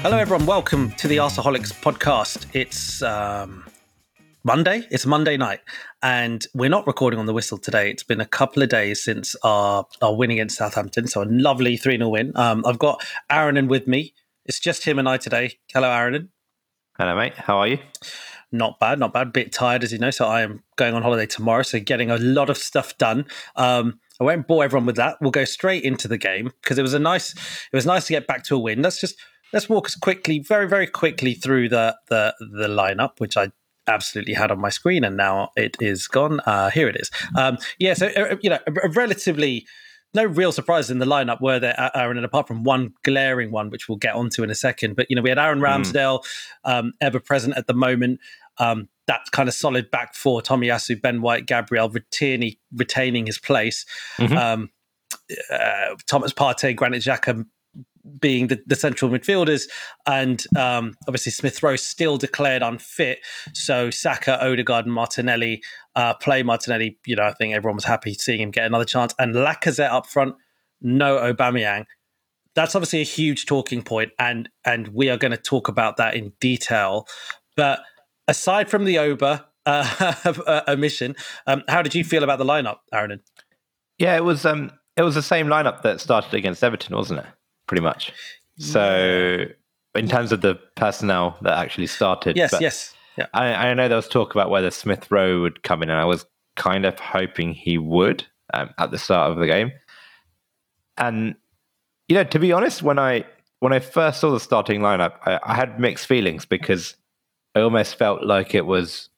Hello, everyone. Welcome to the Arsaholics podcast. It's um, Monday. It's Monday night, and we're not recording on the whistle today. It's been a couple of days since our, our win against Southampton, so a lovely 3 0 win. Um, I've got Aaron with me. It's just him and I today. Hello, Aaron. Hello, mate. How are you? Not bad, not bad. Bit tired, as you know. So I am going on holiday tomorrow, so getting a lot of stuff done. Um, I won't bore everyone with that. We'll go straight into the game because it was a nice. It was nice to get back to a win. Let's just let's walk us quickly, very very quickly through the the the lineup, which I absolutely had on my screen, and now it is gone. Uh, here it is. Um, yeah, so uh, you know, a, a relatively no real surprises in the lineup were there, Aaron, and apart from one glaring one, which we'll get onto in a second. But you know, we had Aaron hmm. Ramsdale, mm. um, ever present at the moment. Um, that kind of solid back four: Tomiyasu, Ben White, Gabriel, retaining retaining his place. Mm-hmm. Um, uh, Thomas Partey, Granit Xhaka being the, the central midfielders, and um, obviously Smith Rowe still declared unfit. So Saka, Odegaard, and Martinelli uh, play Martinelli. You know, I think everyone was happy seeing him get another chance. And Lacazette up front, no Aubameyang. That's obviously a huge talking point, and and we are going to talk about that in detail. But aside from the Oba uh, omission, um, how did you feel about the lineup, Aaron? Yeah, it was um, it was the same lineup that started against Everton, wasn't it? pretty much. So, in terms of the personnel that actually started, yes, yes, yeah. I, I, know there was talk about whether Smith Rowe would come in, and I was kind of hoping he would um, at the start of the game. And you know, to be honest, when I when I first saw the starting lineup, I, I had mixed feelings because I almost felt like it was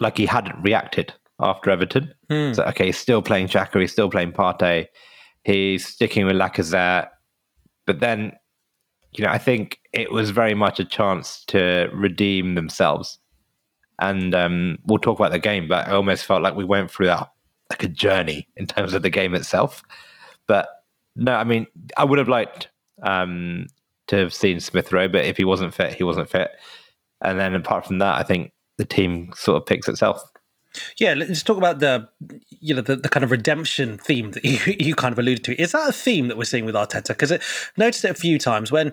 like he hadn't reacted after Everton. Hmm. So okay, he's still playing Xhaka, he's still playing Partey, he's sticking with Lacazette but then, you know, I think it was very much a chance to redeem themselves. And um, we'll talk about the game, but I almost felt like we went through that like a journey in terms of the game itself. But no, I mean, I would have liked um, to have seen Smith Rowe, but if he wasn't fit, he wasn't fit. And then apart from that, I think the team sort of picks itself. Yeah, let's talk about the you know the, the kind of redemption theme that you, you kind of alluded to. Is that a theme that we're seeing with Arteta? Because I noticed it a few times when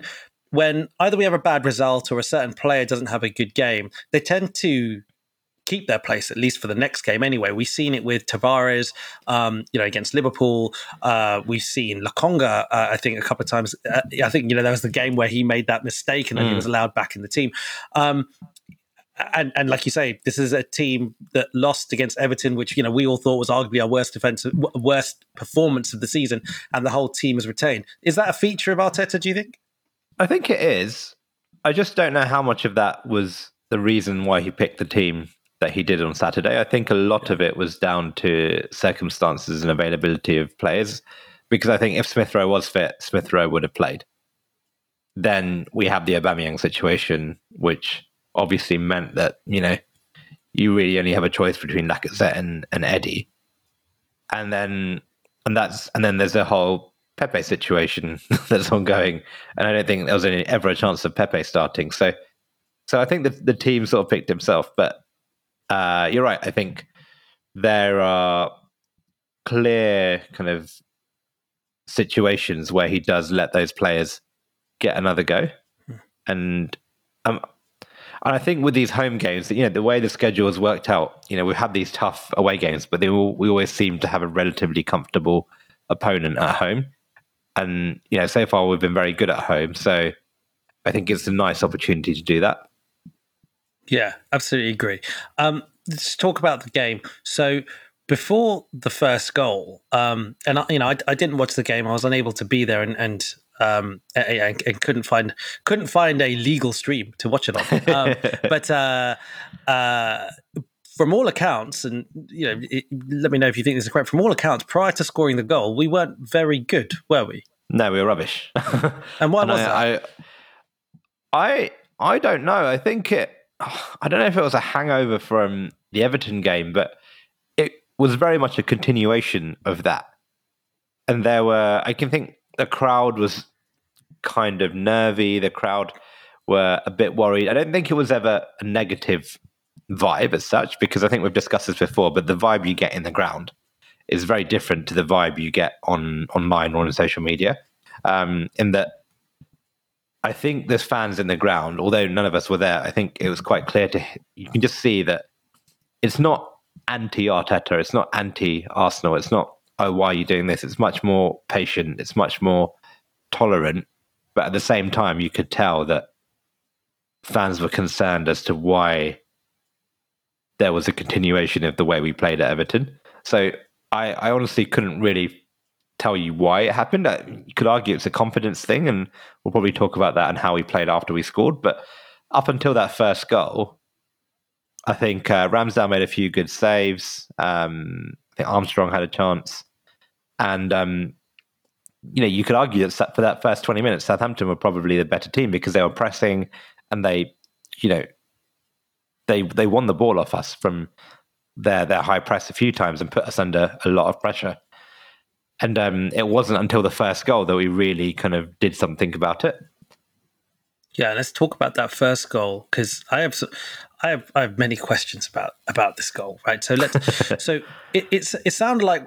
when either we have a bad result or a certain player doesn't have a good game, they tend to keep their place at least for the next game anyway. We've seen it with Tavares, um, you know, against Liverpool. Uh, we've seen Lokonga, uh, I think, a couple of times. Uh, I think you know there was the game where he made that mistake and then mm. he was allowed back in the team. Um, and and like you say, this is a team that lost against Everton, which you know we all thought was arguably our worst defensive, worst performance of the season, and the whole team has retained. Is that a feature of Arteta? Do you think? I think it is. I just don't know how much of that was the reason why he picked the team that he did on Saturday. I think a lot of it was down to circumstances and availability of players. Because I think if Smith Rowe was fit, Smith Rowe would have played. Then we have the Aubameyang situation, which obviously meant that you know you really only have a choice between Lacazette and, and Eddie, and then and that's and then there's a whole Pepe situation that's ongoing, and I don't think there was any, ever a chance of Pepe starting. So, so I think the the team sort of picked himself, but uh, you're right. I think there are clear kind of situations where he does let those players get another go, hmm. and um, and I think with these home games, you know, the way the schedule has worked out, you know, we've had these tough away games, but they all, we always seem to have a relatively comfortable opponent at home. And, you know, so far we've been very good at home. So I think it's a nice opportunity to do that. Yeah, absolutely agree. Um, let's talk about the game. So before the first goal, um, and I, you know, I, I, didn't watch the game. I was unable to be there, and, and um, and, and, couldn't find couldn't find a legal stream to watch it on. Um, but uh, uh, from all accounts, and you know, it, let me know if you think this is correct. From all accounts, prior to scoring the goal, we weren't very good, were we? No, we were rubbish. and why and was I, that? I, I I don't know. I think it. I don't know if it was a hangover from the Everton game, but it was very much a continuation of that. And there were, I can think the crowd was kind of nervy. The crowd were a bit worried. I don't think it was ever a negative vibe as such, because I think we've discussed this before, but the vibe you get in the ground is very different to the vibe you get on online or on social media. Um, in that, I think there's fans in the ground. Although none of us were there, I think it was quite clear to you can just see that it's not anti Arteta, it's not anti Arsenal, it's not oh why are you doing this? It's much more patient, it's much more tolerant, but at the same time, you could tell that fans were concerned as to why there was a continuation of the way we played at Everton. So I, I honestly couldn't really tell you why it happened. Uh, you could argue it's a confidence thing, and we'll probably talk about that and how we played after we scored. But up until that first goal, I think uh, Ramsdale made a few good saves. Um, I think Armstrong had a chance, and um, you know you could argue that for that first twenty minutes, Southampton were probably the better team because they were pressing and they, you know, they they won the ball off us from their their high press a few times and put us under a lot of pressure. And um, it wasn't until the first goal that we really kind of did something about it. Yeah, let's talk about that first goal because I have I have I have many questions about about this goal. Right, so let's so it, it's it sounded like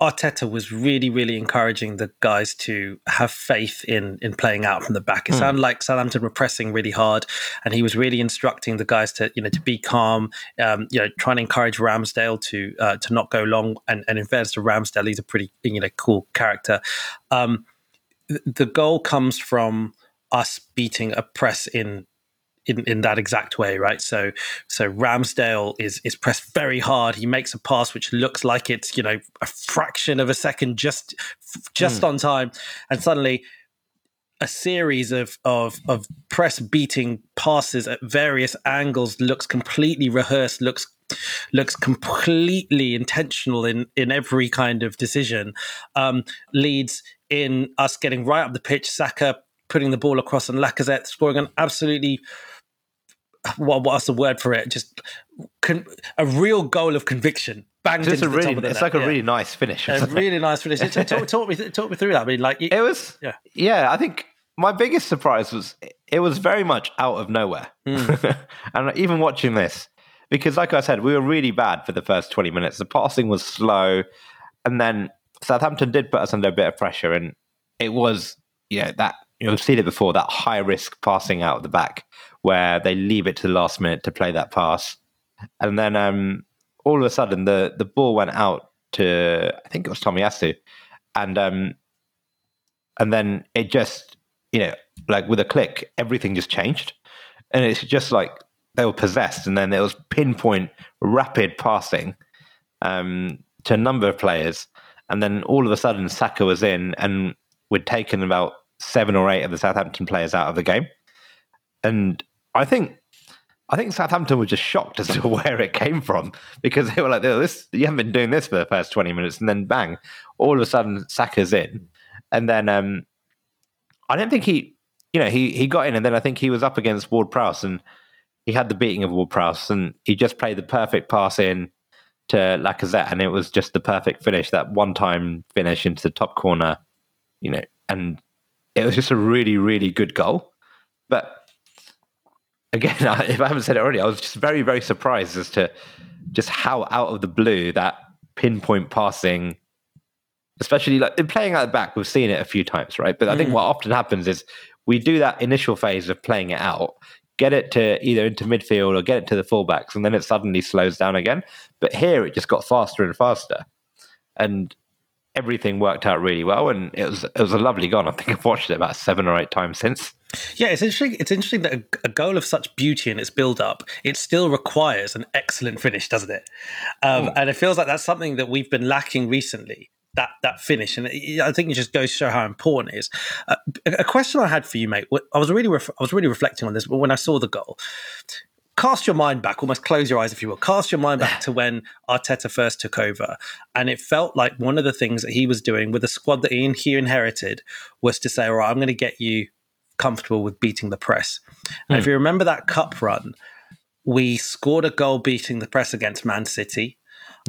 Arteta was really, really encouraging the guys to have faith in in playing out from the back. It mm. sounded like Southampton were pressing really hard, and he was really instructing the guys to you know to be calm. Um, you know, trying to encourage Ramsdale to uh, to not go long. And, and in fairness to Ramsdale, he's a pretty you know cool character. Um, the goal comes from us beating a press in in, in that exact way, right? So so Ramsdale is is pressed very hard. He makes a pass which looks like it's you know a fraction of a second just just mm. on time, and suddenly a series of, of of press beating passes at various angles looks completely rehearsed, looks looks completely intentional in in every kind of decision. Um, leads in us getting right up the pitch, Saka putting the ball across and Lacazette scoring an absolutely what, what's the word for it? Just con- a real goal of conviction. Banged Just into a really, the it's like a yeah. really nice finish. A really nice finish. talk, talk, me, talk me through that. I mean, like it was. Yeah, yeah. I think my biggest surprise was it was very much out of nowhere. Mm. and even watching this, because like I said, we were really bad for the first twenty minutes. The passing was slow, and then Southampton did put us under a bit of pressure, and it was you know that you've seen it before that high risk passing out of the back where they leave it to the last minute to play that pass, and then um, all of a sudden the the ball went out to I think it was Tomiyasu, and um, and then it just you know like with a click everything just changed, and it's just like they were possessed, and then there was pinpoint rapid passing um, to a number of players, and then all of a sudden Saka was in, and we'd taken about seven or eight of the Southampton players out of the game, and I think I think Southampton were just shocked as to where it came from because they were like, oh, "This you haven't been doing this for the first twenty minutes," and then bang, all of a sudden Saka's in, and then um, I don't think he, you know, he he got in, and then I think he was up against Ward Prowse, and he had the beating of Ward Prowse, and he just played the perfect pass in to Lacazette, and it was just the perfect finish, that one time finish into the top corner, you know, and it was just a really really good goal, but again, if I haven't said it already, I was just very, very surprised as to just how out of the blue that pinpoint passing, especially like in playing out the back, we've seen it a few times, right? But I think mm. what often happens is we do that initial phase of playing it out, get it to either into midfield or get it to the fullbacks, and then it suddenly slows down again. But here it just got faster and faster. And everything worked out really well, and it was it was a lovely goal. I think I've watched it about seven or eight times since. Yeah, it's interesting. It's interesting that a, a goal of such beauty in its build-up, it still requires an excellent finish, doesn't it? Um, mm. And it feels like that's something that we've been lacking recently. That that finish, and it, I think it just goes to show how important it is. Uh, a question I had for you, mate. I was really ref- I was really reflecting on this, but when I saw the goal, cast your mind back, almost close your eyes if you will, cast your mind back to when Arteta first took over. And it felt like one of the things that he was doing with the squad that he, he inherited was to say, all right, I'm going to get you comfortable with beating the press. And mm. if hmm. you remember that cup run, we scored a goal beating the press against Man City.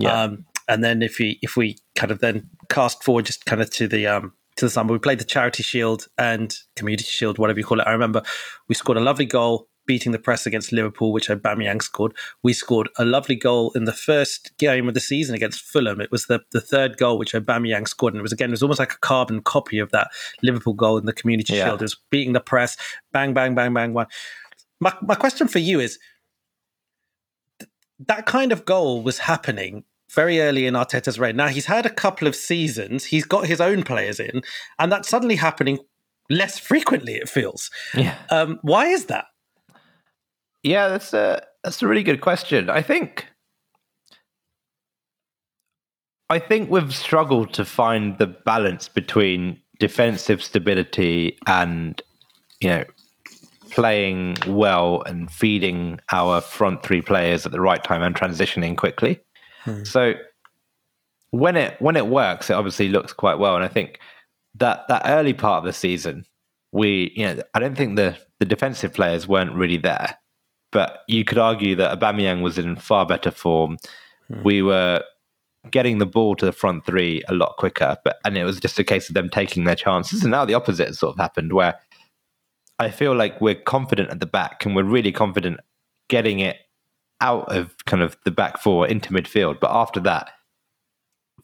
Yeah. Um, and then if we if we kind of then cast forward just kind of to the um, to the summer, we played the Charity Shield and Community Shield, whatever you call it. I remember we scored a lovely goal beating the press against Liverpool, which Aubameyang scored. We scored a lovely goal in the first game of the season against Fulham. It was the, the third goal which Aubameyang scored, and it was again it was almost like a carbon copy of that Liverpool goal in the Community yeah. Shield. It was beating the press, bang, bang, bang, bang, one. My my question for you is that kind of goal was happening very early in Arteta's reign. Now he's had a couple of seasons, he's got his own players in, and that's suddenly happening less frequently. It feels. Yeah. Um, why is that? Yeah, that's a that's a really good question. I think I think we've struggled to find the balance between defensive stability and you know playing well and feeding our front three players at the right time and transitioning quickly. Hmm. So when it when it works, it obviously looks quite well. And I think that that early part of the season, we you know I don't think the the defensive players weren't really there, but you could argue that Aubameyang was in far better form. Hmm. We were getting the ball to the front three a lot quicker, but and it was just a case of them taking their chances. And now the opposite has sort of happened, where I feel like we're confident at the back and we're really confident getting it out of kind of the back four into midfield. But after that,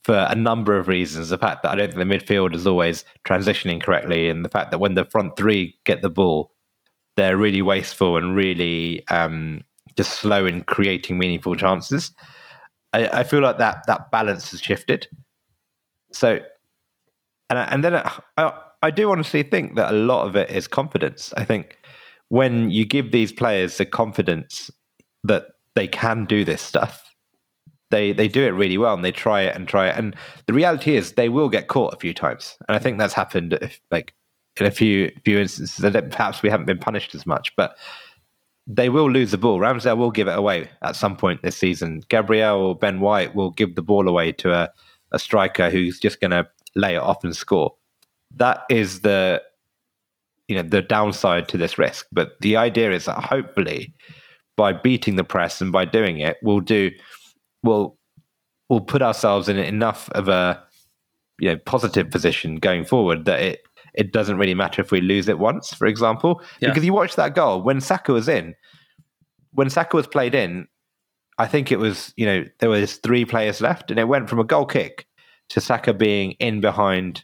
for a number of reasons, the fact that I don't think the midfield is always transitioning correctly, and the fact that when the front three get the ball, they're really wasteful and really um, just slow in creating meaningful chances. I, I, feel like that that balance has shifted. So, and and then I, I do honestly think that a lot of it is confidence. I think when you give these players the confidence that they can do this stuff. They they do it really well and they try it and try it. And the reality is they will get caught a few times. And I think that's happened if, like in a few few instances that perhaps we haven't been punished as much, but they will lose the ball. Ramsdale will give it away at some point this season. Gabriel or Ben White will give the ball away to a, a striker who's just going to lay it off and score. That is the you know the downside to this risk. But the idea is that hopefully by beating the press and by doing it, we'll do we'll we'll put ourselves in enough of a you know positive position going forward that it it doesn't really matter if we lose it once, for example. Yeah. Because you watch that goal when Saka was in, when Saka was played in, I think it was you know there was three players left, and it went from a goal kick to Saka being in behind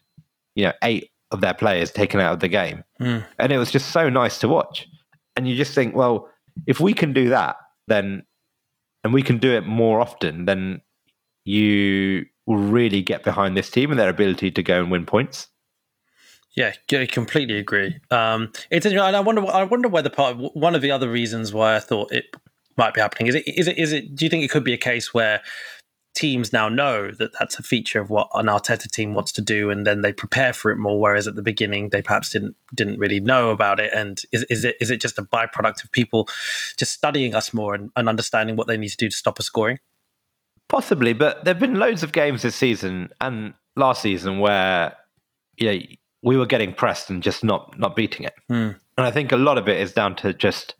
you know eight of their players taken out of the game, mm. and it was just so nice to watch. And you just think, well, if we can do that, then and we can do it more often, then you will really get behind this team and their ability to go and win points. Yeah, I completely agree. Um, it's and I wonder. I wonder whether part of, one of the other reasons why I thought it might be happening is it is it is it. Do you think it could be a case where teams now know that that's a feature of what an Arteta team wants to do, and then they prepare for it more. Whereas at the beginning, they perhaps didn't didn't really know about it. And is, is it is it just a byproduct of people just studying us more and, and understanding what they need to do to stop us scoring? Possibly, but there've been loads of games this season and last season where you know we were getting pressed and just not not beating it. Mm. And I think a lot of it is down to just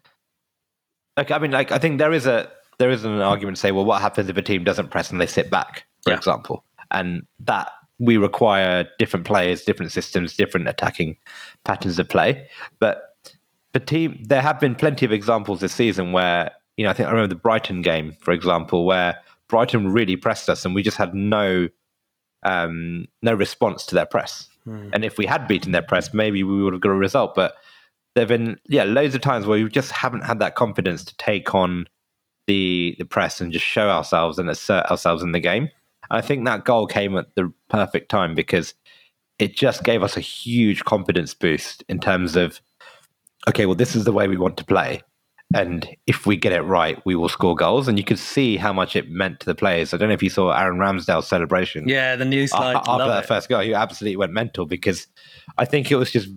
like I mean, like I think there is a there is an argument to say, well, what happens if a team doesn't press and they sit back, for yeah. example, and that we require different players, different systems, different attacking patterns of play. But the team, there have been plenty of examples this season where you know I think I remember the Brighton game, for example, where Brighton really pressed us and we just had no um, no response to their press. Hmm. And if we had beaten their press, maybe we would have got a result. But there've been yeah loads of times where we just haven't had that confidence to take on the the press and just show ourselves and assert ourselves in the game. And I think that goal came at the perfect time because it just gave us a huge confidence boost in terms of okay, well, this is the way we want to play. And if we get it right, we will score goals. And you could see how much it meant to the players. I don't know if you saw Aaron Ramsdale's celebration. Yeah, the new slide. After that it. first goal, he absolutely went mental because I think it was just,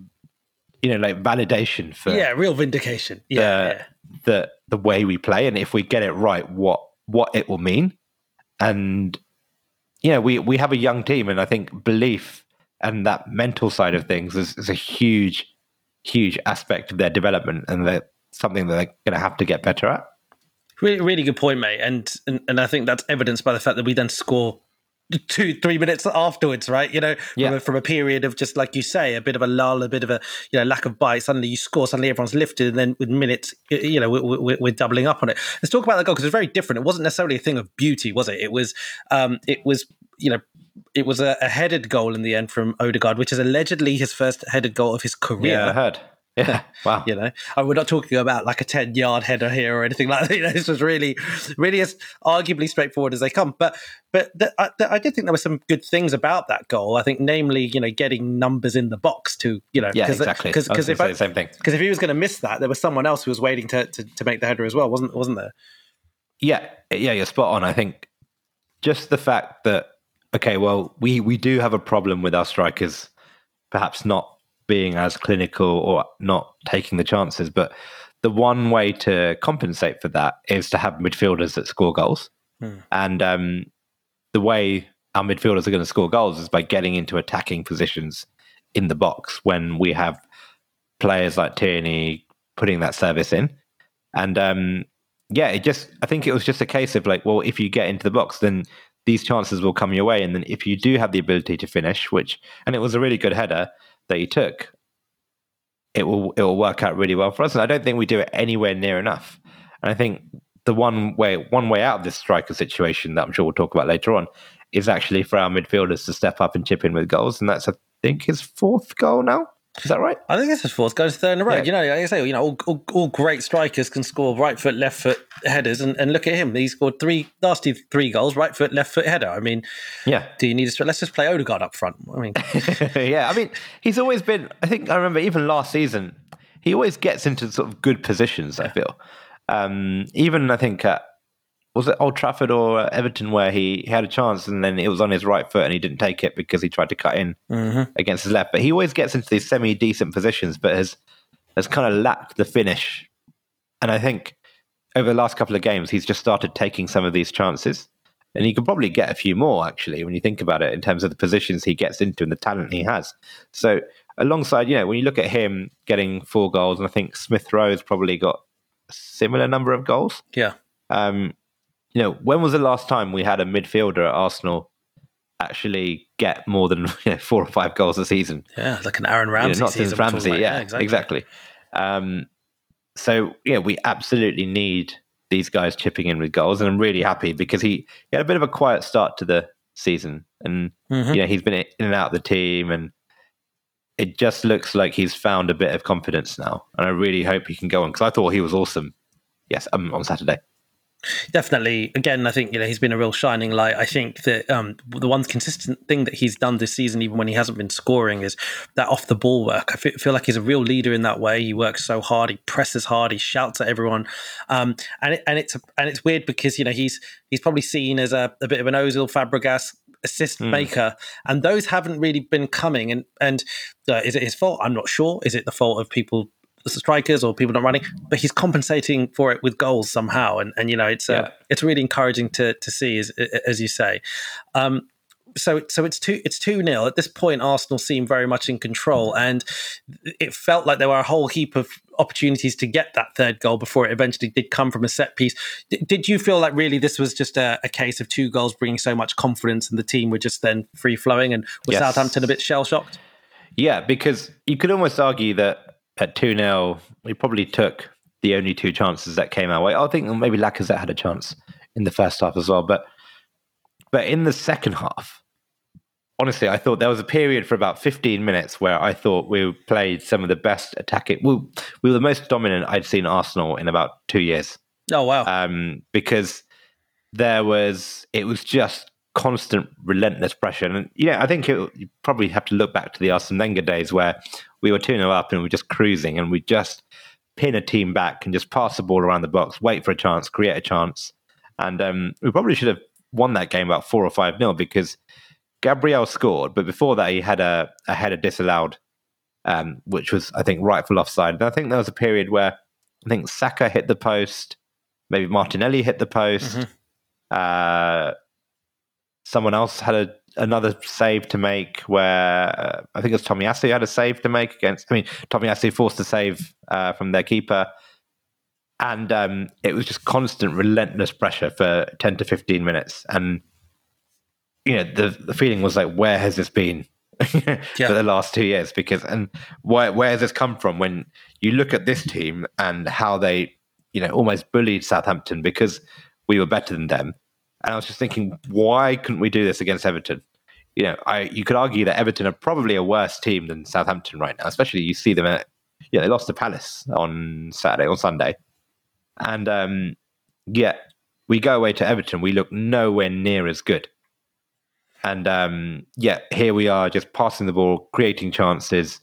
you know, like validation for. Yeah, real vindication. Yeah. The, yeah. the, the way we play. And if we get it right, what, what it will mean. And, you know, we, we have a young team. And I think belief and that mental side of things is, is a huge, huge aspect of their development. And that something that they're going to have to get better at. Really, really good point, mate. And, and and I think that's evidenced by the fact that we then score two three minutes afterwards right you know from, Yeah. a, from a period of just like you say a bit of a lull a bit of a you know lack of bite suddenly you score suddenly everyone's lifted and then with minutes you know we're, we're, we're doubling up on it let's talk about that goal because it's very different it wasn't necessarily a thing of beauty was it it was um it was you know it was a, a headed goal in the end from Odegaard, which is allegedly his first headed goal of his career. Yeah, I heard. Yeah, wow. You know, and we're not talking about like a ten-yard header here or anything like that. You know, this was really, really as arguably straightforward as they come. But, but the, I, the, I did think there were some good things about that goal. I think, namely, you know, getting numbers in the box to, you know, Yeah, cause, exactly. Because if I- same thing. because if he was going to miss that, there was someone else who was waiting to, to to make the header as well, wasn't wasn't there? Yeah, yeah, you're spot on. I think just the fact that okay, well, we we do have a problem with our strikers, perhaps not being as clinical or not taking the chances, but the one way to compensate for that is to have midfielders that score goals, Hmm. and um, the way our midfielders are going to score goals is by getting into attacking positions in the box when we have players like Tierney putting that service in, and um, yeah, it just I think it was just a case of like, well, if you get into the box, then these chances will come your way, and then if you do have the ability to finish, which and it was a really good header that he took, it will it will work out really well for us. And I don't think we do it anywhere near enough. And I think the one way one way out of this striker situation that I'm sure we'll talk about later on is actually for our midfielders to step up and chip in with goals, and that's I think his fourth goal now. Is that right? I think this is fourth, goes third in a row. Yeah. You know, like I say, you know, all, all, all great strikers can score right foot, left foot headers, and, and look at him. He scored three nasty three goals, right foot, left foot header. I mean, Yeah. do you need to? Let's just play Odegaard up front. I mean, yeah, I mean, he's always been. I think I remember even last season, he always gets into sort of good positions. I feel, um, even I think at, was it Old Trafford or uh, Everton where he, he had a chance and then it was on his right foot and he didn't take it because he tried to cut in Mhm. against his left. But he always gets into these semi decent positions, but has has kind of lacked the finish. And I think over the last couple of games, he's just started taking some of these chances. And he could probably get a few more, actually, when you think about it, in terms of the positions he gets into and the talent he has. So, alongside, you know, when you look at him getting four goals, and I think Smith Rowe's probably got a similar number of goals. yeah, Um, you know, when was the last time we had a midfielder at Arsenal actually get more than you know, four or five goals a season? yeah, like an Aaron You know, Ramsey. not season Ramsey. about. Yeah, exactly. exactly. Um, so yeah, we absolutely need these guys chipping in with goals, and I'm really happy because he, he had a bit of a quiet start to the season, and Mhm. you know he's been in and out of the team, and it just looks like he's found a bit of confidence now, and I really hope he can go on because I thought he was awesome. Yes, um, on Saturday. Definitely. Again i think you know he's been a real shining light. I think that um, the one consistent thing that he's done this season even when he hasn't been scoring is that off the ball work. I feel like he's a real leader in that way. He works so hard. He presses hard. He shouts at everyone. Um, and it, and it's and it's weird because you know he's he's probably seen as a, a bit of an Ozil Fabregas assist maker and those haven't really been coming. And and uh, is it his fault? I'm not sure. Is it the fault of people the strikers or people not running, but he's compensating for it with goals somehow, and and you know it's uh, it's really encouraging to to see as as you say. Um, so so it's two it's two nil at this point. Arsenal seem very much in control, and it felt like there were a whole heap of opportunities to get that third goal before it eventually did come from a set piece. D- did you feel like really this was just a, a case of two goals bringing so much confidence, and the team were just then free flowing, and was Yes. Southampton a bit shell shocked? Yeah, because you could almost argue that at 2 0, we probably took the only two chances that came our way. I think maybe Lacazette had a chance in the first half as well. But but in the second half, honestly, I thought there was a period for about 15 minutes where I thought we played some of the best attacking. We, we were the most dominant I'd seen Arsenal in about two years Oh wow, um, because there was it was just constant relentless pressure and you know I think it, you probably have to look back to the Arsene Wenger days where we were 2 0 up and we were just cruising and we just pin a team back and just pass the ball around the box wait for a chance create a chance and um, we probably should have won that game about 4 or 5 nil because Gabriel scored but before that he had a, a header disallowed um, which was I think rightful offside and I think there was a period where I think Saka hit the post maybe Martinelli hit the post. Mhm. Uh, someone else had a, another save to make where uh, I think it was Tomiyasu had a save to make against. I mean, Tomiyasu forced a save uh, from their keeper. And um, it was just constant, relentless pressure for 10 to 15 minutes. And you know, the the feeling was like, where has this been Yeah. for the last two years? Because and where where has this come from? When you look at this team and how they, you know, almost bullied Southampton because we were better than them, and I was just thinking, why couldn't we do this against Everton? You know, I you could argue that Everton are probably a worse team than Southampton right now. Especially you see them at, yeah, they lost to Palace on Saturday or Sunday, and um, yeah, we go away to Everton, we look nowhere near as good. And um, yeah, here we are just passing the ball, creating chances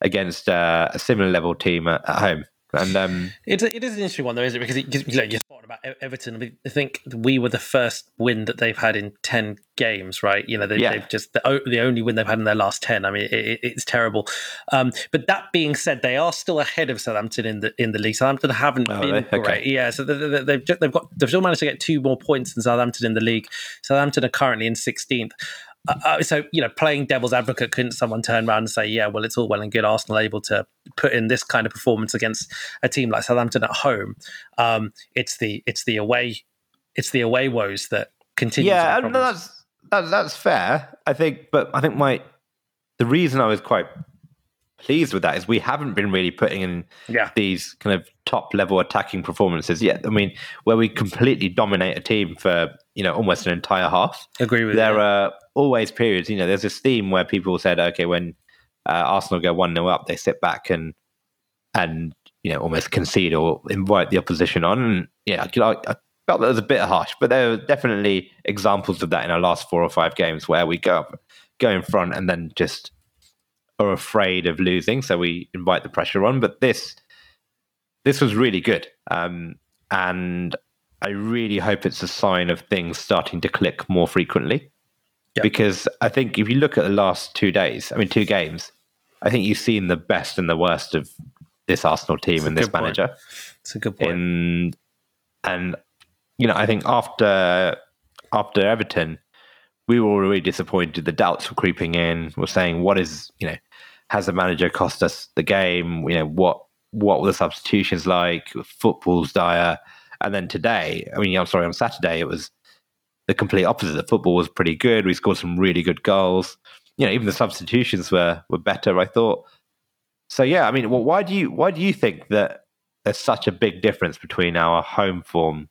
against uh, a similar level team at, at home. And um, It's it is an interesting one though, isn't it? Because it, you know, you're spotting about Everton. I, think we were the first win that they've had in ten games, right? You know, they, Yeah. they've just the, the only win they've had in their last ten. I mean, it, it, it's terrible. Um, but that being said, they are still ahead of Southampton in the in the league. Southampton haven't Oh, been are they? Okay. great. Yeah, so they, they, they've they've got they've still managed to get two more points than Southampton in the league. Southampton are currently in sixteenth. Uh, uh, so you know, playing devil's advocate, couldn't someone turn around and say, "Yeah, well, it's all well and good. Arsenal able to put in this kind of performance against a team like Southampton at home. Um, it's the it's the away it's the away woes that continue. yeah, that's that's that's fair. I think, but I think my the reason I was quite pleased with that is we haven't been really putting in yeah, these kind of top level attacking performances yet. I mean, where we completely dominate a team for you know almost an entire half. agree with you. there you. are always periods. You know, there's this theme where people said, okay, when uh, Arsenal go one 0 up, they sit back and and you know almost concede or invite the opposition on. And yeah, I, I I felt that was a bit harsh, but there are definitely examples of that in our last four or five games where we go up, go in front, and then just are afraid of losing, so we invite the pressure on. But this this was really good, um, and I really hope it's a sign of things starting to click more frequently. Yeah. Because I think if you look at the last two days, I mean, two games, I think you've seen the best and the worst of this Arsenal team and this point. manager. it's a good point. In, and you know, I think after after Everton, we were really disappointed. The doubts were creeping in. We're saying, what is you know, has the manager cost us the game? You know, what what were the substitutions like? Football's dire. And then today, I mean, I'm sorry, on Saturday it was the complete opposite. The football was pretty good. We scored some really good goals. You know, even the substitutions were were better. I thought. So yeah, I mean, well, why do you why do you think that there's such a big difference between our home form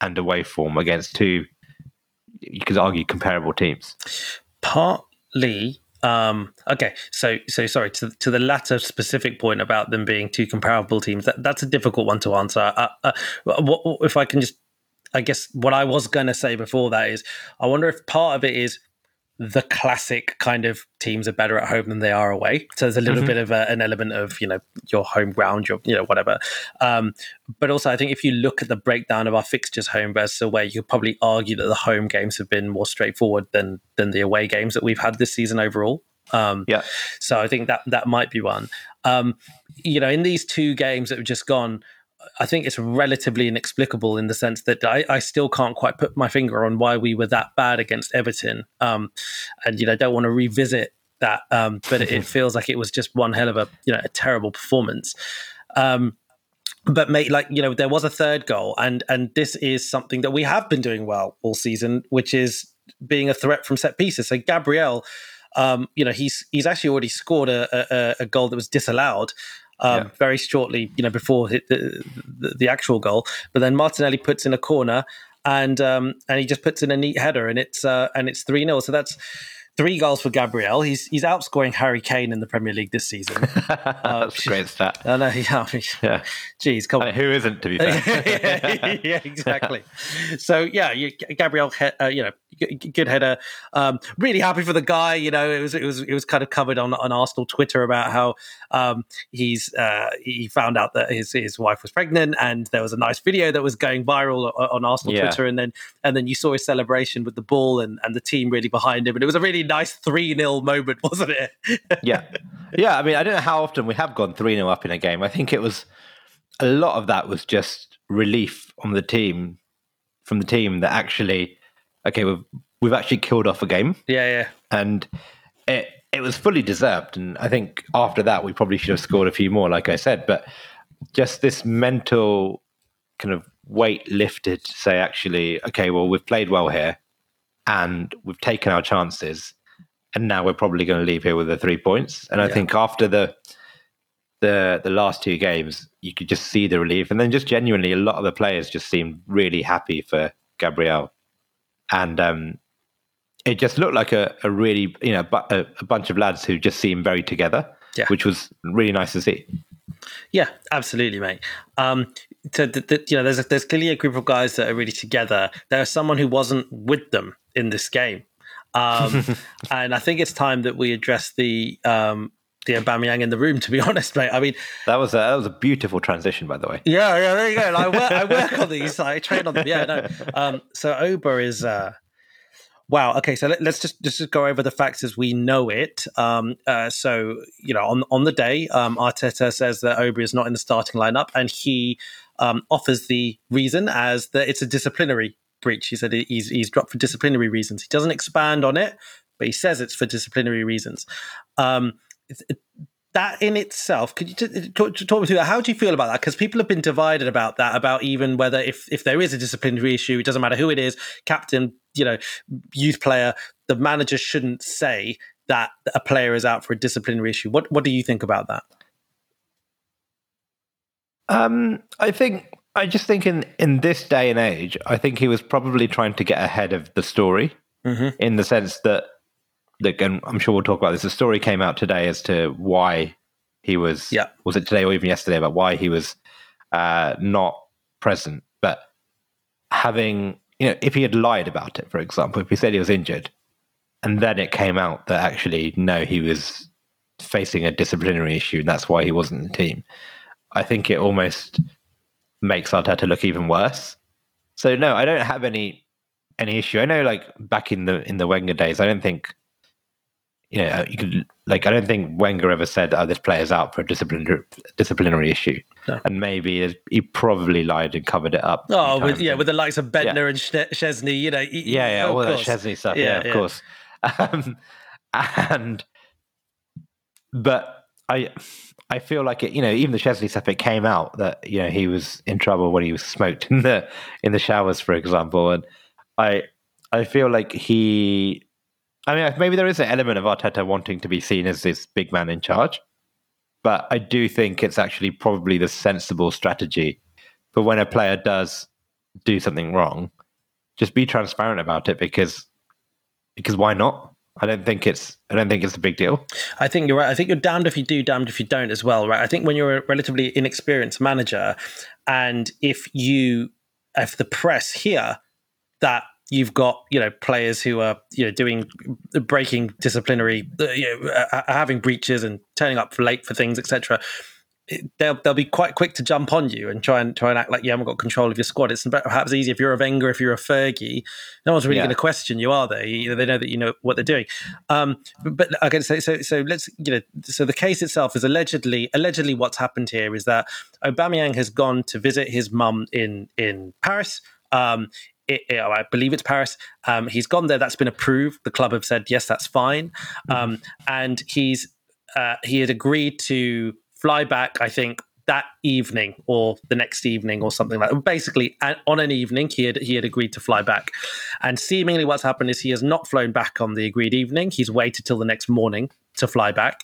and away form against two, you could argue, comparable teams? Partly. Um, okay, so so sorry to to the latter specific point about them being two comparable teams. That that's a difficult one to answer. Uh, uh, what, if I can just, I guess what I was going to say before that is, I wonder if part of it is the classic kind of teams are better at home than they are away. So there's a little Mhm. bit of a, an element of you know your home ground, your you know whatever. Um, but also, I think if you look at the breakdown of our fixtures, home versus away, you could probably argue that the home games have been more straightforward than than the away games that we've had this season overall. Um, Yeah. So I think that that might be one. Um, you know, in these two games that have just gone, I think it's relatively inexplicable in the sense that I, I still can't quite put my finger on why we were that bad against Everton. Um, and you know, don't want to revisit that, um, but it, it feels like it was just one hell of a you know a terrible performance. Um, but mate, like you know, there was a third goal, and and this is something that we have been doing well all season, which is being a threat from set pieces. So Gabriel, um, you know, he's he's actually already scored a, a, a goal that was disallowed. Um, Yeah. Very shortly, you know, before the, the, the actual goal, but then Martinelli puts in a corner, and um, and he just puts in a neat header, and it's uh, and it's three 0 So that's three goals for Gabriel. He's he's outscoring Harry Kane in the Premier League this season. That's a great stat. I know, yeah, I mean, Yeah. geez, come I on. mean, who isn't, to be fair? yeah, yeah, exactly. So yeah, you, Gabriel, uh, you know, good header. Um, really happy for the guy. You know, it was it was it was kind of covered on on Arsenal Twitter about how um, he's uh, he found out that his his wife was pregnant, and there was a nice video that was going viral o- on Arsenal Yeah. Twitter, and then and then you saw his celebration with the ball and and the team really behind him, and it was a really nice three 0 moment, wasn't it? yeah. Yeah. I mean, I don't know how often we have gone 3 0 up in a game. I think it was a lot of that was just relief on the team, from the team that actually, okay, we've, we've actually killed off a game yeah, yeah. and it, it was fully deserved. And I think after that, we probably should have scored a few more, like I said. But just this mental kind of weight lifted to say, actually, okay, well, we've played well here. And we've taken our chances, and now we're probably going to leave here with the three points. And I Yeah. think after the the the last two games, you could just see the relief, and then just genuinely, a lot of the players just seemed really happy for Gabriel, and um, it just looked like a, a really you know bu- a, a bunch of lads who just seemed very together, Yeah. which was really nice to see. Yeah, absolutely, mate. Um, so th- th- you know, there's a, there's clearly a group of guys that are really together. There's someone who wasn't with them in this game, um, and I think it's time that we address the um, the Aubameyang in the room. To be honest, mate. I mean, That was a, that was a beautiful transition, by the way. yeah, yeah, there you go. I work, I work on these. I train on them. Yeah, no. Um, so Auba is. Uh, Wow. Okay. So let, us just just go over the facts as we know it. Um, uh, so you know, on on the day, um, Arteta says that Auba is not in the starting lineup, and he um, offers the reason as that it's a disciplinary breach. He said he's he's dropped for disciplinary reasons. He doesn't expand on it, but he says it's for disciplinary reasons. Um, that in itself, could you t- talk, talk me through that? How do you feel about that? Because people have been divided about that, about even whether if if there is a disciplinary issue, it doesn't matter who it is, captain, you know, youth player, the manager shouldn't say that a player is out for a disciplinary issue. What what do you think about that? Um, I think I just think in in this day and age, I think he was probably trying to get ahead of the story Mhm. in the sense that, like, and I'm sure we'll talk about this. The story came out today as to why he was. Yeah. Was it today or even yesterday about why he was uh, not present? But having you know, if he had lied about it, for example, if he said he was injured, and then it came out that actually no, he was facing a disciplinary issue, and that's why he wasn't in the team. I think it almost makes Arteta look even worse. So no, I don't have any any issue. I know, like back in the in the Wenger days, I don't think you know you could like I don't think Wenger ever said, "Oh, this player's out for a disciplinary disciplinary issue," No. and maybe he probably lied and covered it up. Oh, with, yeah, with the likes of Bendtner and Szczesny, you know, y- yeah, yeah, all that. Szczesny stuff. Yeah, Yeah, of yeah. course. Um, and but I I feel like it. You know, even the Szczesny stuff. It came out that you know he was in trouble when he was smoked in the in the showers, for example. And I I feel like he. I mean, maybe there is an element of Arteta wanting to be seen as this big man in charge, but I do think it's actually probably the sensible strategy for when a player does do something wrong, just be transparent about it because because why not? I don't think it's I don't think it's a big deal. I think you're right. I think you're damned if you do, damned if you don't as well, right? I think when you're a relatively inexperienced manager, and if you, if the press hear that you've got, you know, players who are, you know, doing breaking disciplinary, uh, you know, uh, having breaches and turning up late for things, etc. They'll they'll be quite quick to jump on you and try and try and act like you haven't got control of your squad. It's perhaps easy if you're a Wenger, if you're a Fergie, no one's really Yeah. going to question you, are they? You know, they know that you know what they're doing. Um, but, okay, so so so let's you know, so the case itself is allegedly allegedly what's happened here is that Aubameyang has gone to visit his mum in in Paris. Um, it, it- I believe it's Paris. Um, he's gone there. That's been approved. The club have said yes, that's fine. Um, and he's uh, he had agreed to fly back. I think that evening or the next evening or something like. that. Basically, on an evening, he had he had agreed to fly back. And seemingly, what's happened is he has not flown back on the agreed evening. He's waited till the next morning to fly back.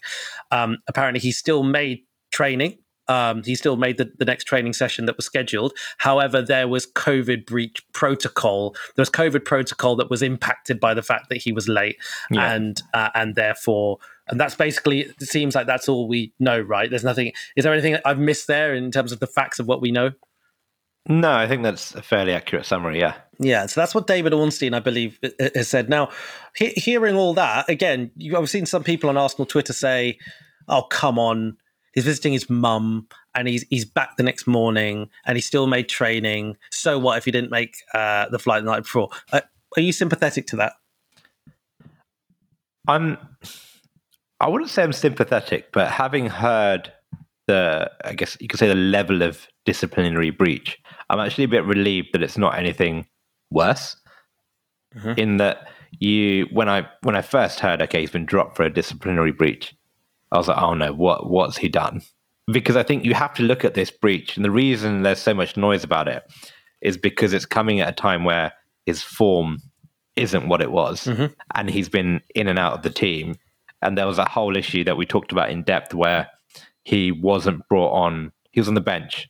Um, apparently, he still made training. Um, he still made the, the next training session that was scheduled. However, there was COVID breach protocol. There was COVID protocol that was impacted by the fact that he was late, Yeah. and uh, and therefore, and that's basically. It seems like that's all we know, right? There's nothing. Is there anything I've missed there in terms of the facts of what we know? No, I think that's a fairly accurate summary. Yeah. Yeah, so that's what David Ornstein, I believe, has said. Now, he- hearing all that again, you, I've seen some people on Arsenal Twitter say, "Oh, come on, he's visiting his mum, and he's he's back the next morning, and he still made training. So what if he didn't make uh, the flight the night before?" Uh, are you sympathetic to that? I'm. I wouldn't say I'm sympathetic, but having heard the, I guess you could say the level of disciplinary breach, I'm actually a bit relieved that it's not anything worse. Mhm. In that you, when I when I first heard, okay, he's been dropped for a disciplinary breach, I was like, oh no, what what's he done? Because I think you have to look at this breach, and the reason there's so much noise about it is because it's coming at a time where his form isn't what it was, Mhm. and he's been in and out of the team. And there was a whole issue that we talked about in depth where he wasn't brought on. He was on the bench,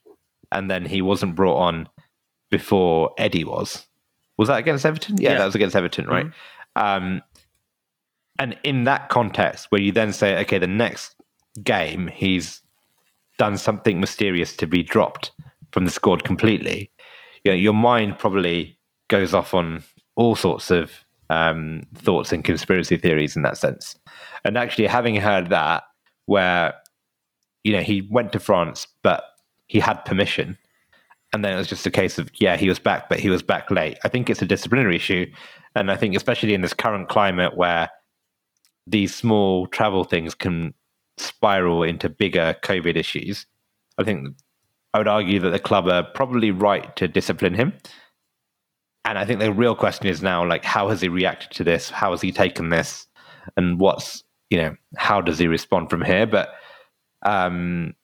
and then he wasn't brought on before Eddie was. Was that against Everton? Yeah, Yeah. that was against Everton, right? Um, and in that context, where you then say, okay, the next game he's done something mysterious to be dropped from the squad completely, you know, your mind probably goes off on all sorts of um, thoughts and conspiracy theories in that sense. And actually, having heard that, where you know he went to France, but he had permission, and then it was just a case of yeah, he was back, but he was back late. I think it's a disciplinary issue, and I think especially in this current climate where these small travel things can spiral into bigger COVID issues, I think I would argue that the club are probably right to discipline him. And I think the real question is now, like, how has he reacted to this? How has he taken this? And what's, you know, how does he respond from here? But um,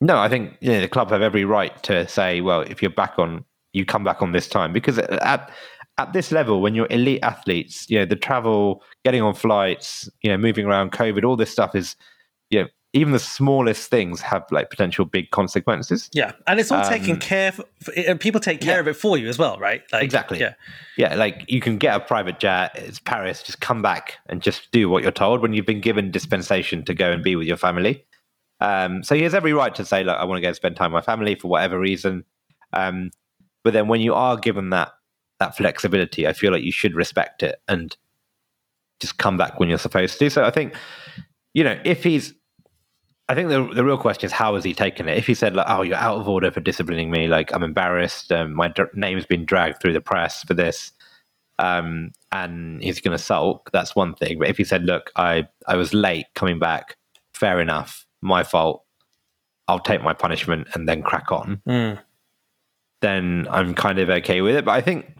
no, I think you know, the club have every right to say, well, if you're back on, you come back on this time because at at this level, when you're elite athletes, you know, the travel, getting on flights, you know, moving around, COVID, all this stuff is, you know, even the smallest things have like potential big consequences. Yeah, and it's all taken Um, care of. and People take care yeah. of it for you as well, right? Like, Exactly. Yeah, Yeah, like you can get a private jet, it's Paris, just come back and just do what you're told when you've been given dispensation to go and be with your family. Um, so he has every right to say, look, I want to go and spend time with my family for whatever reason. Um, but then when you are given that that flexibility, I feel like you should respect it and just come back when you're supposed to. So I think, you know, if he's I think the the real question is how has he taken it? If he said like, "Oh, you're out of order for disciplining me," like I'm embarrassed, um, my name's been dragged through the press for this, um, and he's going to sulk, that's one thing. But if he said, "Look, I I was late coming back, fair enough, my fault. I'll take my punishment and then crack on," Mm. then I'm kind of okay with it. But I think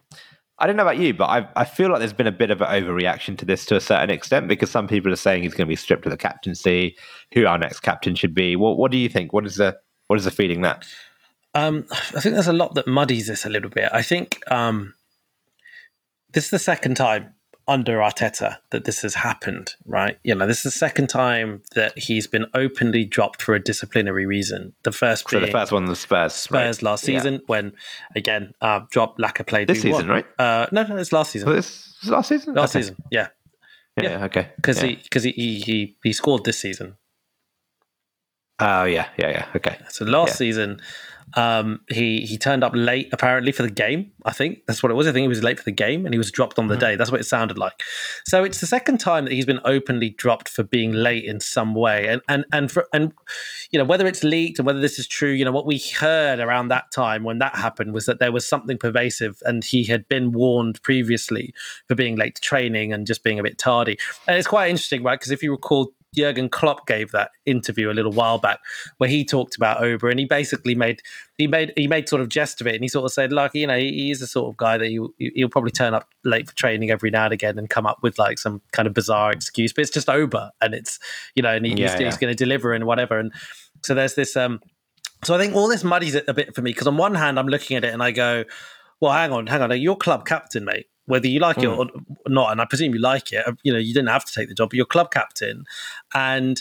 I don't know about you, but I I feel like there's been a bit of an overreaction to this to a certain extent because some people are saying he's going to be stripped of the captaincy, who our next captain should be. What what do you think? What is the what is the feeling that? Um, I think there's a lot that muddies this a little bit. I think um, this is the second time under Arteta that this has happened, right? You know, this is the second time that he's been openly dropped for a disciplinary reason. The first So the first one was Spurs. Spurs right? last Yeah. season when, again, uh, dropped Laca played This season, won. right? Uh, no, no, it's last season. Was this last season? Last Okay. season, yeah, Yeah, Yeah. okay. because yeah. he because he, he he he scored this season. Oh yeah, yeah, yeah. Okay. So last Yeah. season, um, he he turned up late apparently for the game. I think that's what it was. I think he was late for the game and he was dropped on the day. That's what it sounded like. So it's the second time that he's been openly dropped for being late in some way. And and and for and you know whether it's leaked and whether this is true. You know what we heard around that time when that happened was that there was something pervasive and he had been warned previously for being late to training and just being a bit tardy. And it's quite interesting, right? Because if you recall. Jurgen Klopp gave that interview a little while back where he talked about Auba and he basically made he made he made sort of jest of it and he sort of said like you know he- he's the sort of guy that you he'll probably turn up late for training every now and again and come up with like some kind of bizarre excuse but it's just Auba and it's you know and he, Yeah, he's, yeah. he's going to deliver and whatever and so there's this um so I think all this muddies it a bit for me because on one hand I'm looking at it and I go well hang on hang on you're club captain mate whether you like it or not and I presume you like it you know you didn't have to take the job but you're club captain and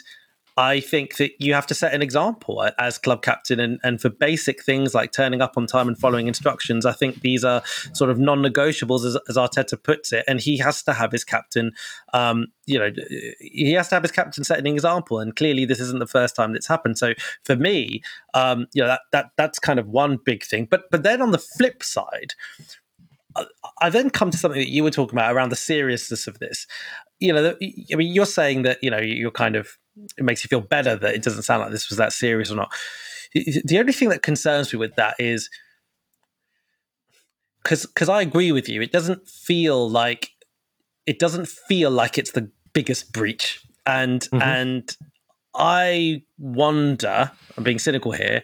I think that you have to set an example as club captain, and, and for basic things like turning up on time and following instructions. I think these are sort of non-negotiables, as, as Arteta puts it, and he has to have his captain. Um, you know, he has to have his captain set an example, and clearly this isn't the first time that's happened. So for me, um, you know, that that that's kind of one big thing. But but then on the flip side, I- I then come to something that you were talking about around the seriousness of this. You know, I mean, you're saying that you know you're kind of it makes you feel better that it doesn't sound like this was that serious or not. The only thing that concerns me with that is because because I agree with you. It doesn't feel like it doesn't feel like it's the biggest breach, and Mhm. and I wonder. I'm being cynical here.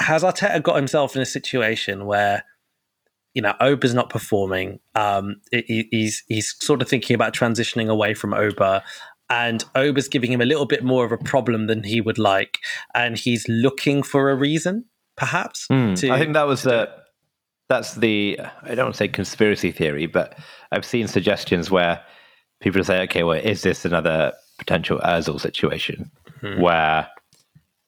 Has Arteta got himself in a situation where? You know, Auba's not performing. Um, he- he's he's sort of thinking about transitioning away from Ober, and Auba's giving him a little bit more of a problem than he would like, and he's looking for a reason, perhaps. Hmm. to- I think that was the that's the I don't want to say conspiracy theory, but I've seen suggestions where people say, okay, well, is this another potential Özil situation mm-hmm. where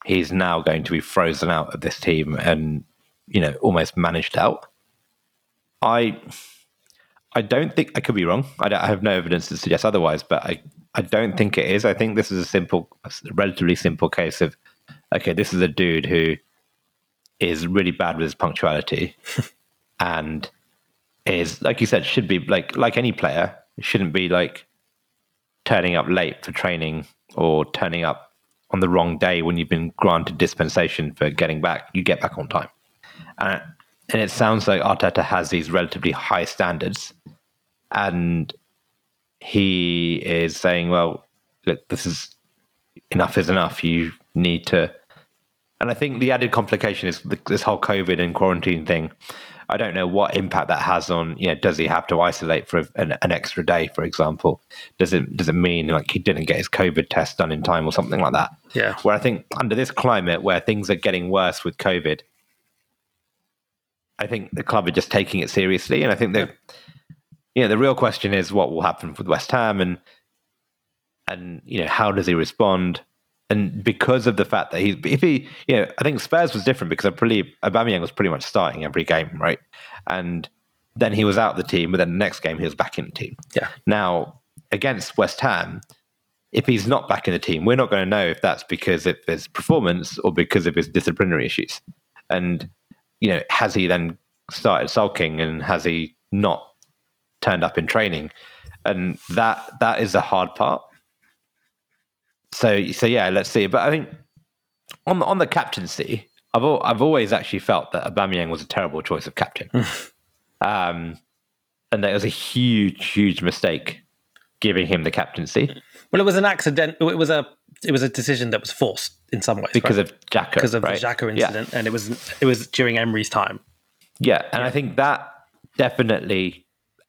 he's now going to be frozen out of this team and you know almost managed out? I I don't think I could be wrong. I, I have no evidence to suggest otherwise, but I I don't think it is. I think this is a simple, a relatively simple case of okay, this is a dude who is really bad with his punctuality and is like you said should be like like any player shouldn't be like turning up late for training or turning up on the wrong day when you've been granted dispensation for getting back you get back on time and, and it sounds like Arteta has these relatively high standards and he is saying well look this is enough is enough you need to and I think the added complication is this whole COVID and quarantine thing. I don't know what impact that has on. You know, does he have to isolate for an, an, extra day, for example? Does it does it mean like he didn't get his COVID test done in time or something like that? Yeah. Where I think under this climate where things are getting worse with COVID, I think the club are just taking it seriously, and I think that you know the real question is what will happen with West Ham and and you know how does he respond? and because of the fact that he's if he you know I think Spurs was different because I believe Aubameyang was pretty much starting every game right? And then he was out of the team but then the next game he was back in the team. Yeah. Now against West Ham if he's not back in the team we're not going to know if that's because of his performance or because of his disciplinary issues. And you know has he then started sulking and has he not turned up in training and that that is the hard part so so yeah, let's see. But I think on the, on the captaincy, I've I've always actually felt that Aubameyang was a terrible choice of captain, um, and that it was a huge huge mistake giving him the captaincy. Well, it was an accident. It was a it was a decision that was forced in some ways because right? of Xhaka, because of right? the Xhaka incident, yeah. and it was it was during Emery's time. Yeah, and yeah. I think that definitely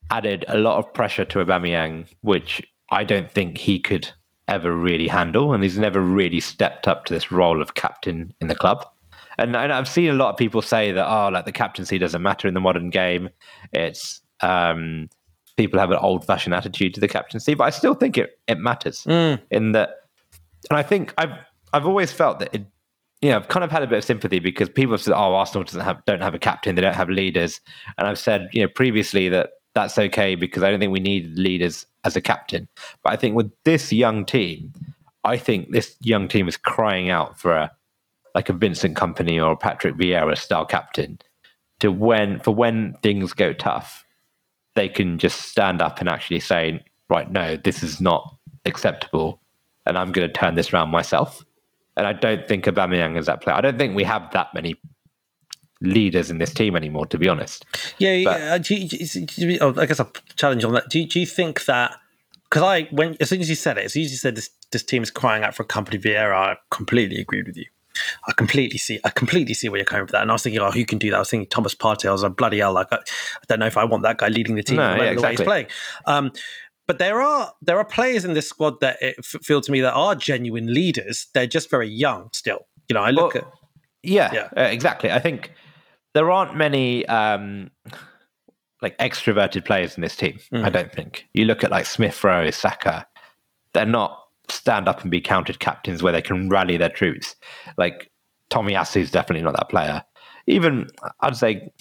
added a lot of pressure to Aubameyang, which I don't think he could ever really handle, and he's never really stepped up to this role of captain in the club. And, and I've seen a lot of people say that, oh, like the captaincy doesn't matter in the modern game. It's um, people have an old fashioned attitude to the captaincy, but I still think it, it matters mm. in that. And I think I've I've always felt that it, you know, I've kind of had a bit of sympathy because people have said, "Oh, Arsenal doesn't have don't have a captain, they don't have leaders," and I've said, you know, previously that that's okay because I don't think we need leaders as a captain. But I think with this young team, I think this young team is crying out for a like a Vincent Kompany or a Patrick Vieira style captain to when for when things go tough, they can just stand up and actually say, right, no, this is not acceptable, and I'm going to turn this around myself. And I don't think Aubameyang is that player. I don't think we have that many leaders in this team anymore, to be honest. Yeah, but, yeah. Do you, do you, oh, I guess I'll challenge you on that. Do you, do you think that? Because I, when as soon as you said it, as soon as you said this, this team is crying out for a Kompany Vieira, I completely agreed with you. I completely see. I completely see where you're coming from that. And I was thinking, oh, who can do that? I was thinking Thomas Partey. I was like, bloody hell! Like, I, I don't know if I want that guy leading the team no, the, yeah, exactly. the way he's playing. Um, but there are there are players in this squad that it feel to me that are genuine leaders. They're just very young still. You know, I look well, at yeah, yeah. Uh, exactly. I think there aren't many um, like extroverted players in this team. Mm. I don't think. You look at like Smith Rowe, Saka, they're not stand up and be counted captains where they can rally their troops. Like Tomiyasu is definitely not that player. Even I'd say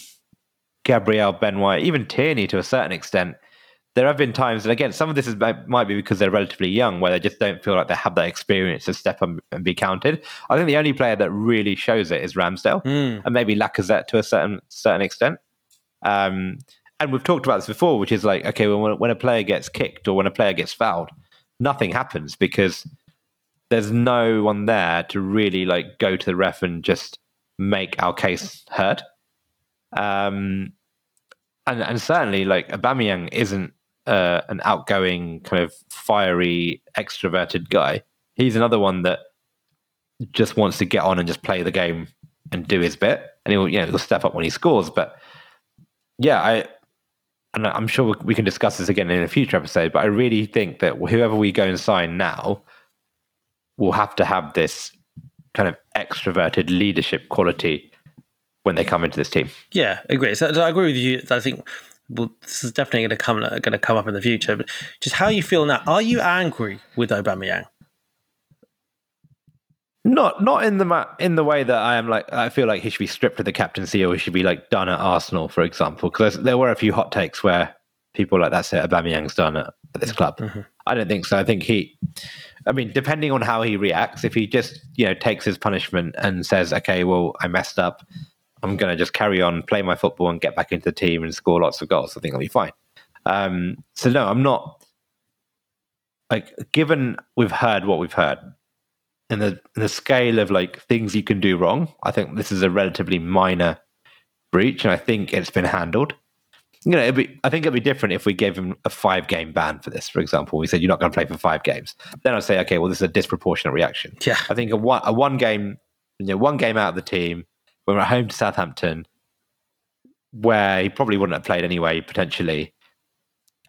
Gabriel Ben White, even Tierney to a certain extent there have been times, and again, some of this is, might be because they're relatively young, where they just don't feel like they have that experience to step up and be counted. I think the only player that really shows it is Ramsdale, mm. and maybe Lacazette to a certain certain extent. Um, and we've talked about this before, which is like, okay, when when a player gets kicked or when a player gets fouled, nothing happens because there's no one there to really like go to the ref and just make our case heard. Um, and and certainly like Aubameyang isn't uh, an outgoing, kind of fiery, extroverted guy. He's another one that just wants to get on and just play the game and do his bit, and he'll you know he'll step up when he scores. But yeah, I and I'm sure we can discuss this again in a future episode. But I really think that whoever we go and sign now will have to have this kind of extroverted leadership quality when they come into this team. Yeah, agree. So, so I agree with you. I think well, this is definitely going to come going to come up in the future. But just how you feel now? Are you angry with Aubameyang? Not not in the in the way that I am like I feel like he should be stripped of the captaincy or he should be like done at Arsenal, for example. Because there were a few hot takes where people like that's it, Aubameyang's done at, at this club. Mm-hmm. I don't think so. I think he, I mean, depending on how he reacts, if he just you know takes his punishment and says, okay, well, I messed up, I'm going to just carry on, play my football, and get back into the team and score lots of goals. I think I'll be fine. Um, so no, I'm not. Like, given we've heard what we've heard, in the the scale of like things you can do wrong, I think this is a relatively minor breach, and I think it's been handled. You know, it'd be, I think it'd be different if we gave him a five game ban for this, for example. We said you're not going to play for five games. Then I'd say, okay, well, this is a disproportionate reaction. Yeah, I think a one a one game, you know, one game out of the team when we're at home to Southampton, where he probably wouldn't have played anyway, potentially.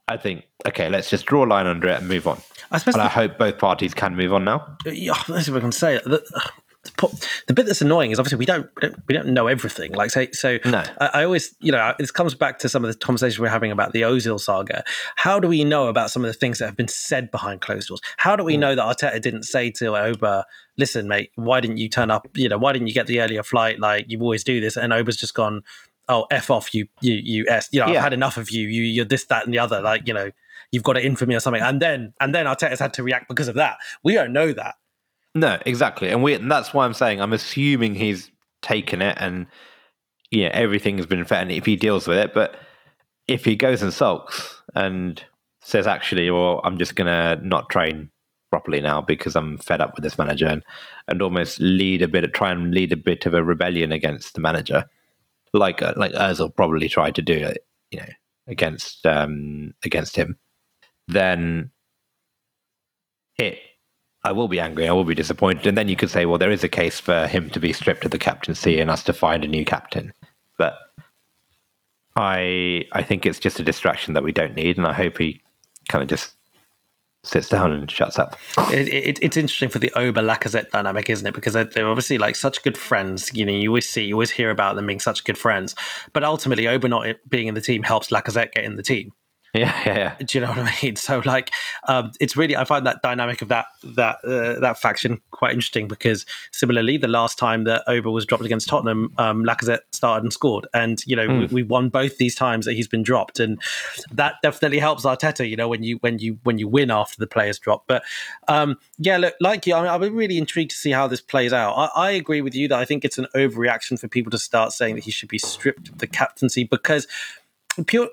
I think, okay, let's just draw a line under it and move on. I suppose. and I hope both parties can move on now. Yeah, that's what I can say. The, the, bit that's annoying is obviously we don't, we don't we don't know everything. Like say, so no. I, I, always you know this comes back to some of the conversations we're having about the Ozil saga. How do we know about some of the things that have been said behind closed doors? How do we mm. know that Arteta didn't say to Auba, "Listen, mate, why didn't you turn up? You know, why didn't you get the earlier flight? Like you always do this." And Auba's just gone, "Oh, f off, you you you s. You know, yeah. I've had enough of you. You you're this that and the other. Like you know." you've got it in for me or something. And then and then Arteta's had to react because of that. We don't know that. No, exactly. And we and that's why I'm saying I'm assuming he's taken it and yeah, everything has been fair and if he deals with it. But if he goes and sulks and says actually, well, I'm just gonna not train properly now because I'm fed up with this manager and, and almost lead a bit of try and lead a bit of a rebellion against the manager, like uh, like Özil probably tried to do, uh, you know, against um, against him then it I will be angry, I will be disappointed. And then you could say, well, there is a case for him to be stripped of the captaincy and us to find a new captain. But I I think it's just a distraction that we don't need, and I hope he kind of just sits down and shuts up. It, it, it's interesting for the Auba Lacazette dynamic, isn't it? Because they're, they're, obviously like such good friends. You know, you always see, you always hear about them being such good friends. But ultimately, Auba not being in the team helps Lacazette get in the team. Yeah, yeah, yeah. Do you know what I mean? So, like, um, it's really I find that dynamic of that that uh, that faction quite interesting because similarly, the last time that Auba was dropped against Tottenham, um, Lacazette started and scored, and you know mm. we, we, won both these times that he's been dropped, and that definitely helps Arteta. You know when you when you when you win after the players drop. But um, yeah, look, like you, I mean, I'm really intrigued to see how this plays out. I, I agree with you that I think it's an overreaction for people to start saying that he should be stripped of the captaincy because pure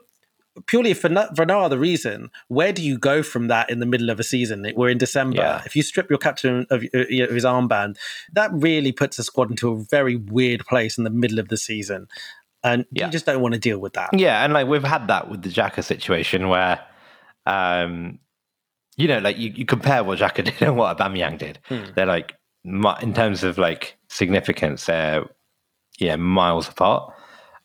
purely for no, for no other reason, where do you go from that in the middle of a season? We're in December. Yeah. If you strip your captain of, of, his armband, that really puts a squad into a very weird place in the middle of the season. And yeah. you just don't want to deal with that. Yeah, and like we've had that with the Xhaka situation where, um, you know, like you, you compare what Xhaka did and what Aubameyang did. Hmm. They're like, in terms of like significance, they're yeah miles apart.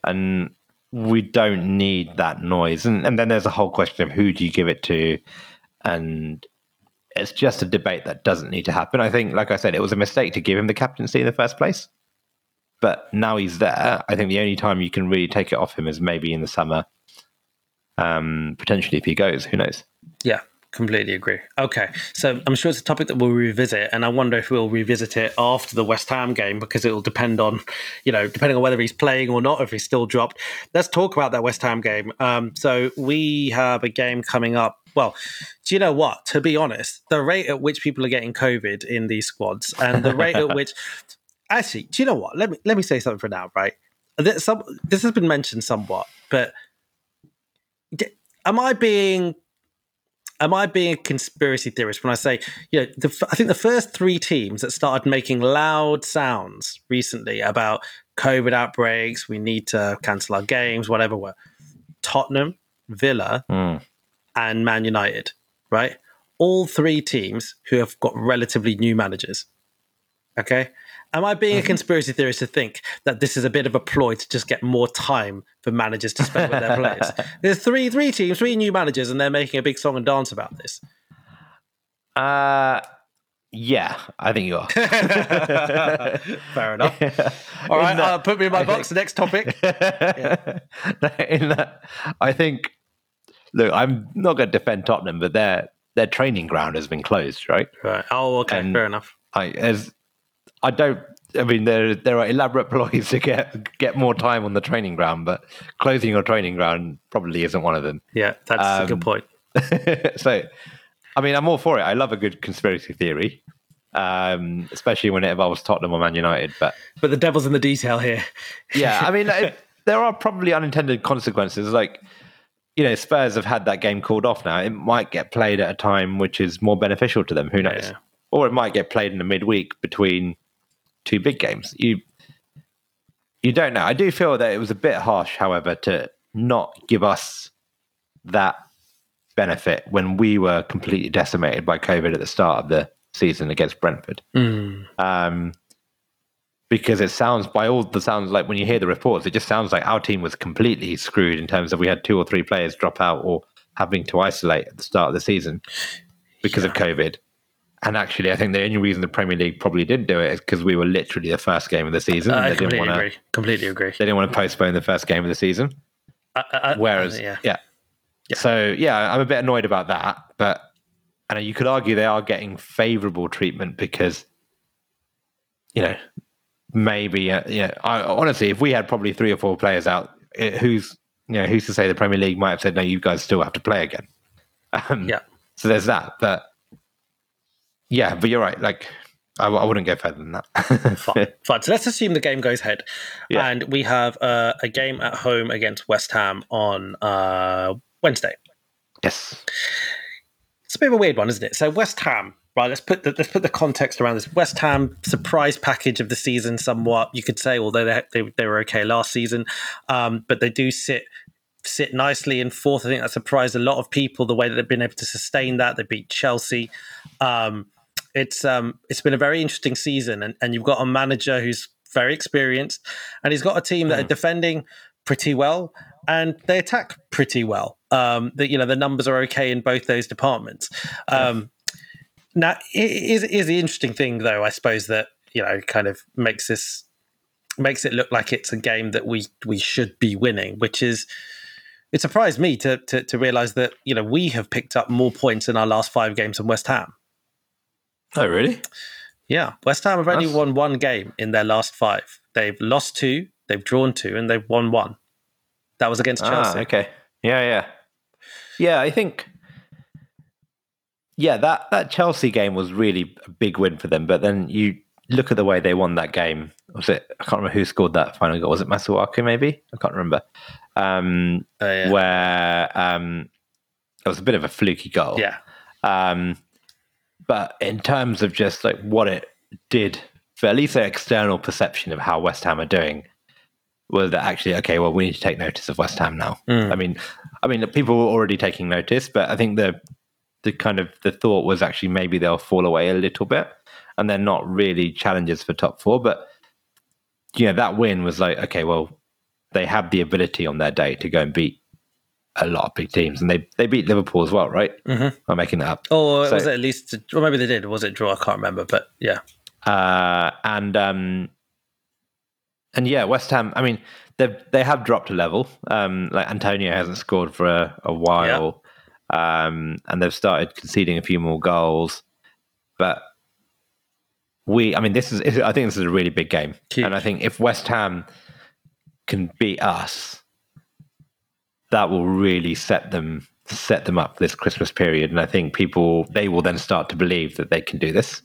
And we don't need that noise. And, and then there's a whole question of who do you give it to? And it's just a debate that doesn't need to happen. I think, like I said, it was a mistake to give him the captaincy in the first place. But now he's there. I think the only time you can really take it off him is maybe in the summer. Um, potentially if he goes, who knows? Yeah, Completely agree. Okay, so I'm sure it's a topic that we'll revisit, and I wonder if we'll revisit it after the West Ham game because it will depend on, you know, depending on whether he's playing or not, if he's still dropped. Let's talk about that West Ham game. Um, so we have a game coming up. Well, do you know what? To be honest, the rate at which people are getting COVID in these squads, and the rate at which, actually, do you know what? Let me let me say something for now, right? This, some, this has been mentioned somewhat, but am I being am I being a conspiracy theorist when I say, you know, the, I think the first three teams that started making loud sounds recently about COVID outbreaks, we need to cancel our games, whatever, were Tottenham, Villa, mm. and Man United, right? All three teams who have got relatively new managers. Okay. Am I being a mm-hmm. conspiracy theorist to think that this is a bit of a ploy to just get more time for managers to spend with their players? There's three three teams, three new managers, and they're making a big song and dance about this. Uh Yeah, I think you are. Fair enough. All right, uh, put me in my I box. Think, the next topic. yeah. In that, I think. Look, I'm not going to defend Tottenham, but their their training ground has been closed, right? Right. Oh, okay. And Fair enough. I as I don't. I mean, there there are elaborate ploys to get get more time on the training ground, but closing your training ground probably isn't one of them. Yeah, that's um, a good um, point. so, I mean, I'm all for it. I love a good conspiracy theory, um, especially when it involves Tottenham or Man United. But but the devil's in the detail here. yeah, I mean, it, there are probably unintended consequences. Like you know, Spurs have had that game called off now. It might get played at a time which is more beneficial to them. Who knows? Yeah. Or it might get played in the midweek between two big games. You you don't know. I do feel that it was a bit harsh, however, to not give us that benefit when we were completely decimated by COVID at the start of the season against Brentford. Mm. Um, because it sounds, by all the sounds like when you hear the reports, it just sounds like our team was completely screwed in terms of we had two or three players drop out or having to isolate at the start of the season because yeah. of COVID. And actually, I think the only reason the Premier League probably didn't do it is because we were literally the first game of the season. Uh, I completely wanna, agree. Completely agree. They didn't want to postpone the first game of the season. Uh, uh, uh Whereas, yeah. yeah. Yeah. So yeah, I'm a bit annoyed about that, but and you could argue they are getting favourable treatment because you know maybe uh, yeah. I, honestly, if we had probably three or four players out, it, who's you know who's to say the Premier League might have said no, you guys still have to play again. Um, yeah. So there's that, but yeah, but you're right. Like I, I wouldn't go further than that. Fine. Fine. So let's assume the game goes ahead, yeah. and we have uh, a game at home against West Ham on uh, Wednesday. Yes. It's a bit of a weird one, isn't it? So West Ham, right? Let's put the, let's put the context around this. West Ham surprise package of the season, somewhat you could say, although they they, they were okay last season, um, but they do sit sit nicely in fourth. I think that surprised a lot of people the way that they've been able to sustain that. They beat Chelsea. Um, it's um, it's been a very interesting season, and, and you've got a manager who's very experienced, and he's got a team that mm. are defending pretty well and they attack pretty well. Um, that you know the numbers are okay in both those departments. Um, now, is is the interesting thing though? I suppose that you know kind of makes this makes it look like it's a game that we we should be winning, which is it surprised me to to, to realize that you know we have picked up more points in our last five games than West Ham. Oh, really? Yeah, West Ham have only That's... won one game in their last five. They've lost two, they've drawn two, and they've won one. That was against ah, Chelsea. Ah, okay. Yeah, yeah. Yeah, I think yeah, that, that Chelsea game was really a big win for them. But then you look at the way they won that game. Was it? I can't remember who scored that final goal. Was it Masuaku? Maybe I can't remember. Um, oh, yeah. Where um, it was a bit of a fluky goal. Yeah. Um, but in terms of just like what it did for at least the external perception of how West Ham are doing, was that actually okay? Well, we need to take notice of West Ham now. Mm. I mean, I mean, people were already taking notice, but I think the the kind of the thought was actually maybe they'll fall away a little bit, and they're not really challenges for top four. But you know, that win was like okay, well, they have the ability on their day to go and beat a lot of big teams, and they they beat Liverpool as well, right? Mm-hmm. I'm making that up. Or so, was it at least? Or maybe they did. Was it draw? I can't remember, but yeah. Uh, and um, and yeah, West Ham. I mean, they they have dropped a level. Um, like Antonio hasn't scored for a, a while, yeah. um, and they've started conceding a few more goals. But we, I mean, this is. I think this is a really big game, Huge. and I think if West Ham can beat us, that will really set them set them up this Christmas period. And I think people they will then start to believe that they can do this.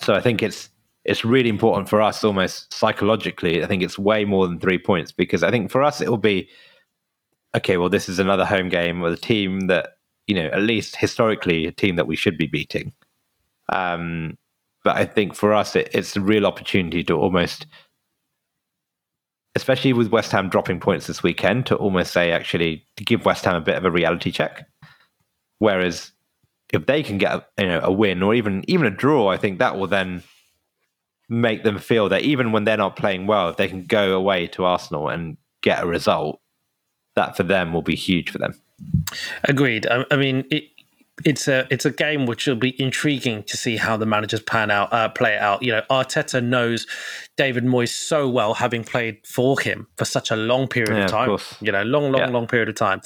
So I think it's it's really important for us almost psychologically. I think it's way more than three points because I think for us it will be okay, well, this is another home game with a team that, you know, at least historically a team that we should be beating. Um, but I think for us it, it's a real opportunity to almost especially with West Ham dropping points this weekend, to almost say actually to give West Ham a bit of a reality check. Whereas if they can get a, you know a win or even even a draw, I think that will then make them feel that even when they're not playing well, if they can go away to Arsenal and get a result, that for them will be huge for them. Agreed. I, I mean, it, it's a it's a game which will be intriguing to see how the managers pan out uh, play it out. You know, Arteta knows David Moyes so well, having played for him for such a long period Yeah, of of time. course. you know, long, long, Yeah. long period of time.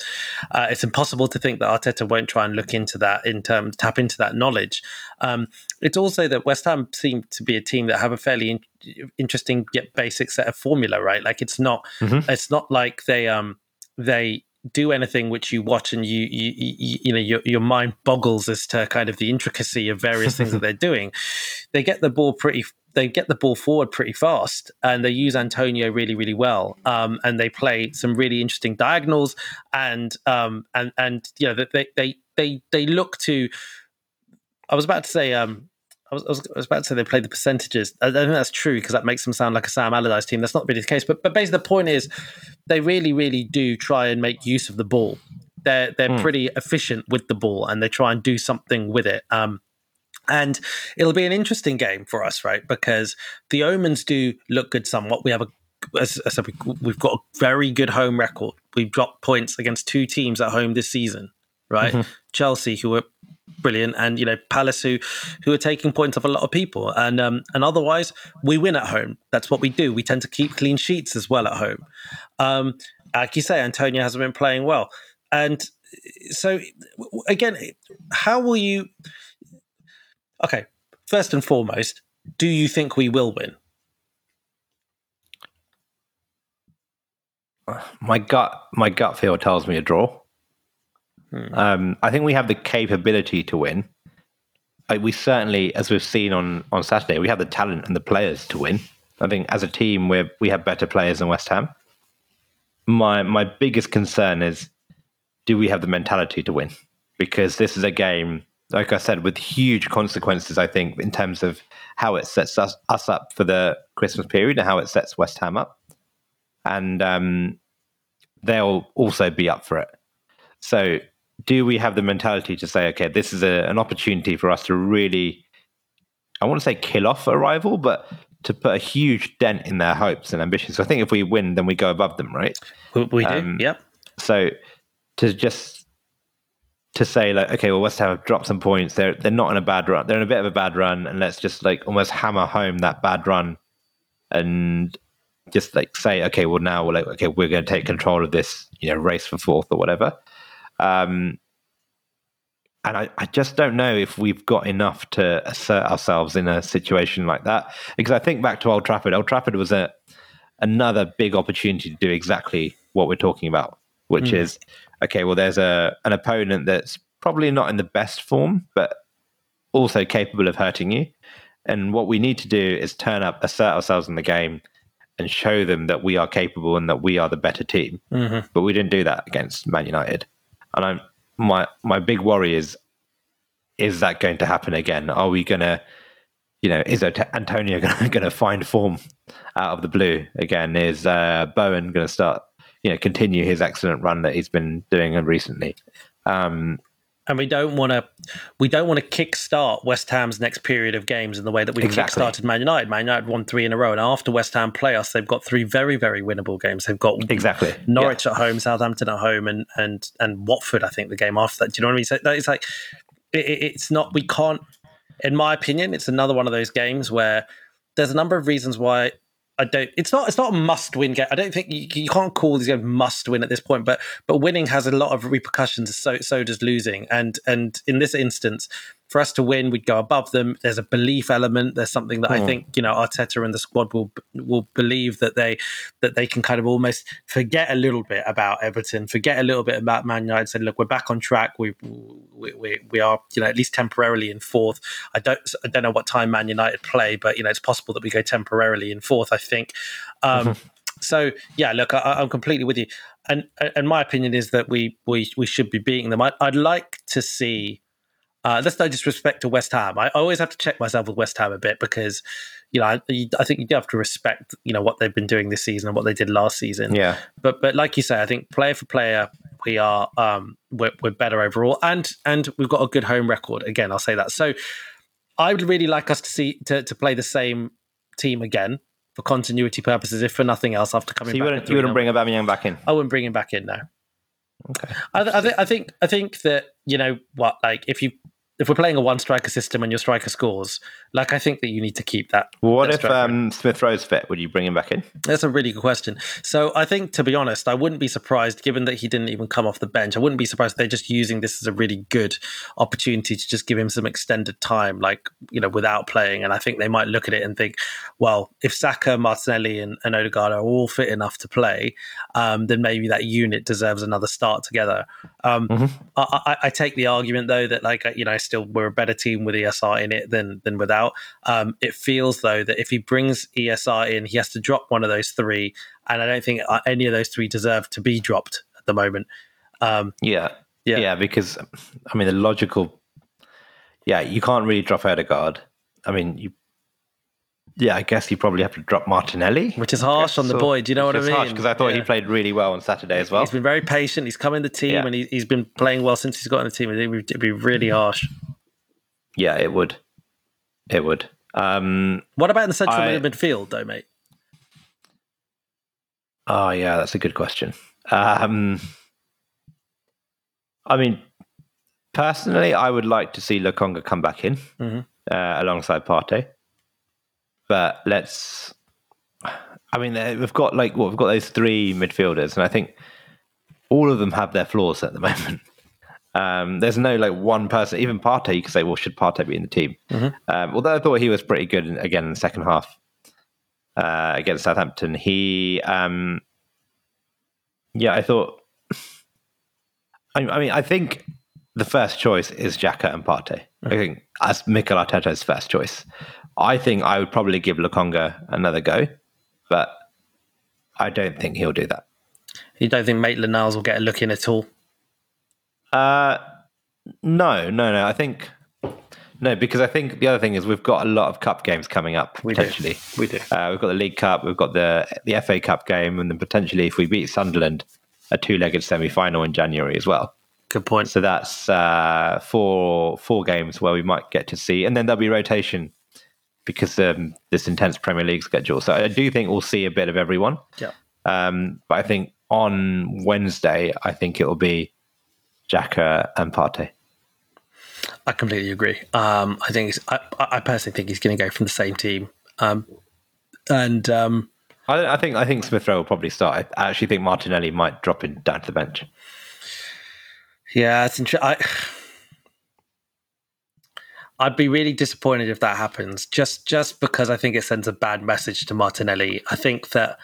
Uh, it's impossible to think that Arteta won't try and look into that in terms tap into that knowledge. Um, it's also that West Ham seem to be a team that have a fairly in- interesting yet basic set of formula, right? Like it's not Mhm. it's not like they um they do anything which you watch and you you you, you know your, your mind boggles as to kind of the intricacy of various things that they're doing. They get the ball pretty they get the ball forward pretty fast and they use antonio really really well um, and they play some really interesting diagonals and um and and you know they they they they look to i was about to say um I was, I, was, about to say they play the percentages. I don't think that's true because that makes them sound like a Sam Allardyce team. That's not really the case. But but basically, the point is, they really, really do try and make use of the ball. They're they're Hmm. pretty efficient with the ball, and they try and do something with it. Um, and it'll be an interesting game for us, right? Because the omens do look good somewhat. We have a as I said, we- we've got a very good home record. We've got points against two teams at home this season, right? Chelsea, who are brilliant, and you know Palace, who who are taking points off a lot of people, and um, and otherwise we win at home. That's what we do. We tend to keep clean sheets as well at home. Um, like you say, Antonio hasn't been playing well, and so again, how will you? Okay, first and foremost, do you think we will win? my gut my gut feel tells me a draw. Hmm. Um, I think we have the capability to win. We certainly, as we've seen on on Saturday, we have the talent and the players to win. I think as a team, we we have better players than West Ham. My my biggest concern is, do we have the mentality to win? Because this is a game, like I said, with huge consequences. I think in terms of how it sets us us up for the Christmas period and how it sets West Ham up, and um, they'll also be up for it. So, do we have the mentality to say, okay, this is a, an opportunity for us to really, I want to say kill off a rival, but to put a huge dent in their hopes and ambitions? So I think if we win, then we go above them, right? We, we do. Um, yep. So, to just to say like, okay, well, West Ham have dropped some points. They're they're not in a bad run. They're in a bit of a bad run, and let's just like almost hammer home that bad run, and just like say, okay, well now we're like, okay, we're going to take control of this, you know, race for fourth or whatever. Um, and I, I just don't know if we've got enough to assert ourselves in a situation like that. Because I think back to Old Trafford. Old Trafford was a another big opportunity to do exactly what we're talking about, which Mm. is okay. Well, there's a an opponent that's probably not in the best form, but also capable of hurting you. And what we need to do is turn up, assert ourselves in the game, and show them that we are capable and that we are the better team hmm but we didn't do that against Man United. And I'm my my big worry is is that going to happen again? Are we gonna you know, is Antonio gonna, gonna find form out of the blue again? Is uh, Bowen gonna start you know continue his excellent run that he's been doing recently? Um, and we don't want to we don't want to kickstart West Ham's next period of games in the way that we Exactly. kickstarted Man United. Man United won three in a row, and after West Ham play us, they've got three very very winnable games. They've got exactly. Norwich at home, Southampton at home, and and and Watford. I think the game after that. Do you know what I mean? So it's like it- it's not. We can't. In my opinion, it's another one of those games where there's a number of reasons why I don't. It's not. It's not a must-win game. I don't think you, you can't call these games must-win at this point. But but winning has a lot of repercussions. So so does losing. And and in this instance, for us to win, we'd go above them. There's a belief element. There's something that I Hmm. think you know Arteta and the squad will will believe that they that they can kind of almost forget a little bit about Everton, forget a little bit about Man United. Say, look, we're back on track. We we, we we are you know at least temporarily in fourth. I don't I don't know what time Man United play, but you know it's possible that we go temporarily in fourth. I think. Um, So yeah, look, I, I'm completely with you. And and my opinion is that we we we should be beating them. I, I'd like to see. Uh, that's no disrespect to West Ham. I always have to check myself with West Ham a bit because, you know, I, I think you do have to respect, you know, what they've been doing this season and what they did last season. Yeah, But but like you say, I think player for player, we are um we're, we're better overall, and and we've got a good home record. Again, I'll say that. So I would really like us to see to, to play the same team again for continuity purposes, if for nothing else. After coming so you wouldn't you wouldn't bring Aubameyang back in? I wouldn't bring him back in now. Okay. I, th- I, th- I think I think that you know what, like if you if we're playing a one striker system and your striker scores, like I think that you need to keep that. What that if um, Smith Rowe's fit? Would you bring him back in? That's a really good question. So I think, to be honest, I wouldn't be surprised, given that he didn't even come off the bench. I wouldn't be surprised if they're just using this as a really good opportunity to just give him some extended time, like you know, without playing. And I think they might look at it and think, well, if Saka, Martinelli, and, and Odegaard are all fit enough to play, um, then maybe that unit deserves another start together. Um, Mhm. I, I, I take the argument though that like you know, still we're a better team with ESR in it than than without. Um, it feels though that if he brings ESR in, he has to drop one of those three, and I don't think uh, any of those three deserve to be dropped at the moment. Um, Yeah. Yeah. yeah. because I mean the logical yeah, you can't really drop Odegaard. I mean you yeah, I guess you probably have to drop Martinelli. which is harsh on the So- boy. Do you know what I mean? harsh because I thought he played really well on Saturday as well. He's been very patient. He's come in the team Yeah. and he, he's been playing well since he's got in the team. I think it'd be really harsh. Yeah, it would. It would. Um What about in the central I- midfield, though, mate? Oh yeah, that's a good question. Um, I mean, personally, I would like to see Lokonga come back in Mhm. uh, alongside Partey. But let's. I mean, we've got like what we've got those three midfielders, and I think all of them have their flaws at the moment. Um, there's no like one person, even Partey. You could say, well, should Partey be in the team? Mhm. Um, although I thought he was pretty good in, again in the second half uh, against Southampton. He, um, yeah, I thought. I, I mean, I think the first choice is Xhaka and Partey. I think as Mikel Arteta's first choice. I think I would probably give Lokonga another go, but I don't think he'll do that. You don't think Maitland Niles will get a look in at all? Uh, no, no, no. I think no, because I think the other thing is we've got a lot of cup games coming up We do. potentially. We do. Uh, we've got the League Cup, we've got the the FA Cup game, and then potentially if we beat Sunderland, a two-legged semi-final in January as well. Good point. So that's uh, four four games where we might get to see, and then there'll be rotation because um, this intense Premier League schedule. So I do think we'll see a bit of everyone. Yeah. Um, but I think on Wednesday, I think it will be Xhaka and Partey. I completely agree. Um, I think it's, I, I personally think he's going to go from the same team. Um, and um, I, I think I think Smith Rowe will probably start. I actually think Martinelli might drop in down to the bench. yeah, it's interesting. I'd be really disappointed if that happens. Just just because I think it sends a bad message to Martinelli. I think that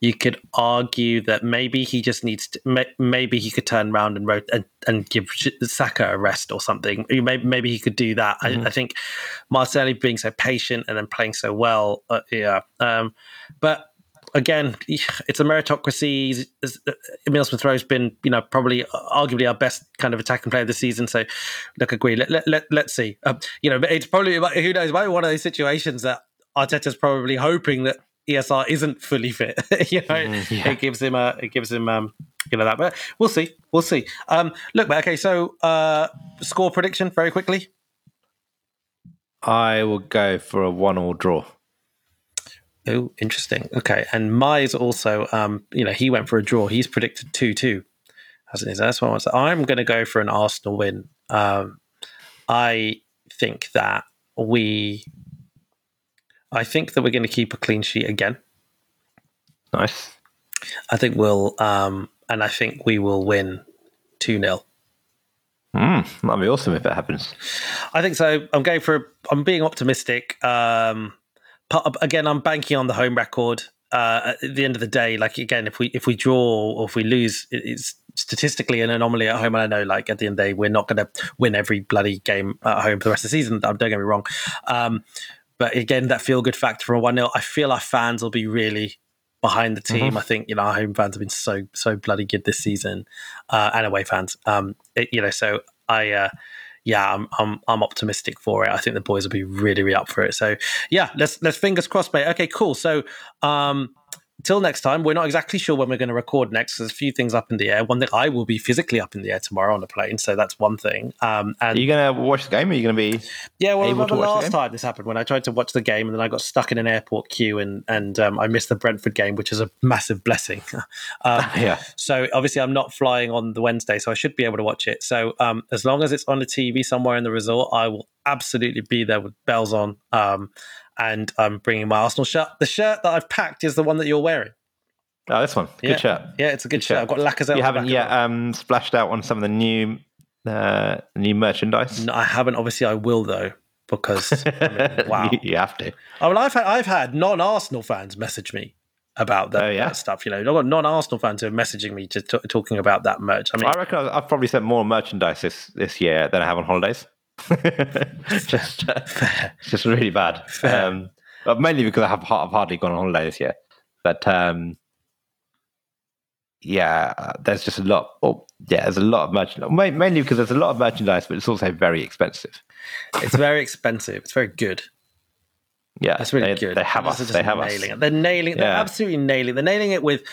you could argue that maybe he just needs to. Maybe he could turn around and rot- and, and give Saka a rest or something. Maybe maybe he could do that. I, I think Martinelli being so patient and then playing so well. Uh, yeah, um, but again, it's a meritocracy. He's- Emile Smith Rowe's been, you know, probably uh, arguably our best kind of attacking player this season. So, look, agree. Let, let, let, let's see. Um, you know, it's probably, who knows, maybe one of those situations that Arteta's probably hoping that ESR isn't fully fit. you know, Mhm, yeah. it gives him a, it gives him, um, you know, that. But we'll see. We'll see. Um, look, but okay, so uh, score prediction very quickly. I will go for a one-all draw. Oh, interesting. Okay, and Mize also, um, you know, he went for a draw. He's predicted hasn't he? That's what I want to say. I'm going to go for an Arsenal win. Um, I think that we, I think that we're going to keep a clean sheet again. Nice. I think we'll, um, and I think we will win two 0 Mm, that'd be awesome if it happens. I think so. I'm going for. I'm being optimistic. Um, again, I'm banking on the home record. Uh, at the end of the day, like again, if we if we draw or if we lose, it's statistically an anomaly at home. And I know, like at the end of the day, we're not going to win every bloody game at home for the rest of the season. Don't get me wrong. Um, but again, that feel good factor for a one 0 I feel our fans will be really behind the team. I think you know our home fans have been so so bloody good this season, uh, and away fans. Um, it, you know, so I. Uh, yeah, I'm, I'm I'm optimistic for it. I think the boys will be really really up for it. So yeah, let's let's fingers crossed, mate. Okay, cool. So um, till next time, we're not exactly sure when we're going to record next. There's a few things up in the air. One that I will be physically up in the air tomorrow on the plane, so that's one thing. Um, and Are you going to watch the game? Or are you going to be? yeah, well, able remember to watch the last time this happened when I tried to watch the game and then I got stuck in an airport queue and and um, I missed the Brentford game, which is a massive blessing. um, Yeah. so obviously I'm not flying on the Wednesday, so I should be able to watch it. So um, as long as it's on the TV somewhere in the resort, I will absolutely be there with bells on. And I'm bringing my Arsenal shirt. The shirt that I've packed is the one that you're wearing. Oh, this one. Good yeah. shirt. Yeah, it's a good, Good shirt. shirt. I've got Lacazette. on You haven't yet um, splashed out on some of the new uh, new merchandise. No, I haven't. Obviously, I will though because I mean, wow. you, you have to. Oh, well, I've had, I've had non-Arsenal fans message me about that, Oh, yeah? that stuff. You know, I've got non-Arsenal fans who are messaging me just t- talking about that merch. I mean, I reckon I've I've probably sent more merchandise this, this year than I have on holidays. just, uh, it's just really bad. Um, but mainly because I have I've hardly gone on holiday this year. But um, yeah, uh, there's just a lot. Oh, yeah, there's a lot of merchandise. Mainly because there's a lot of merchandise, but it's also very expensive. it's very expensive. It's very good. Yeah, That's really they, good. They have us. They have us. nailing it. They're nailing. They're Yeah. absolutely nailing. They're nailing it with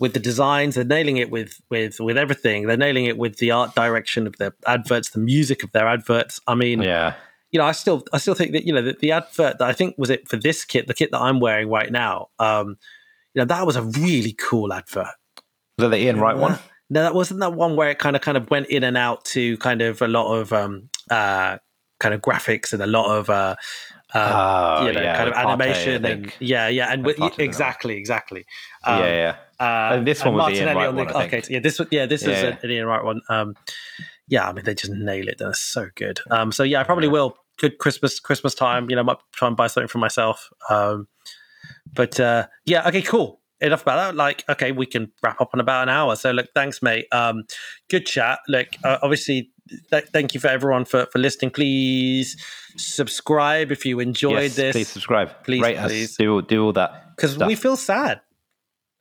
with the designs. They're nailing it with with with everything. They're nailing it with the art direction of their adverts, the music of their adverts. I mean, Yeah, you know, I still I still think that you know the, the advert that I think was it for this kit, the kit that I'm wearing right now. Um, you know, that was a really cool advert. was that the Ian Wright one? No, that wasn't that one where it kind of kind of went in and out to kind of a lot of um uh kind of graphics and a lot of uh uh Oh, you know yeah, kind of Partey, animation and yeah yeah and with, Partey did that. exactly. Exactly um, yeah, yeah. uh, And this one was the Ian Martinelli on the one, okay yeah this was yeah this is Yeah. an an Ian Wright one. Um yeah I mean they just nail it they're so good. Um so yeah I probably will. Good Christmas Christmas time you know I might try and buy something for myself. Um but uh yeah okay cool. Enough about that. Like okay we can wrap up in about an hour. So look thanks mate. Um good chat. Look uh, obviously th- thank you for everyone for for listening please subscribe if you enjoyed yes, this please subscribe. Please, Rate please. us. Do do all that. because we feel sad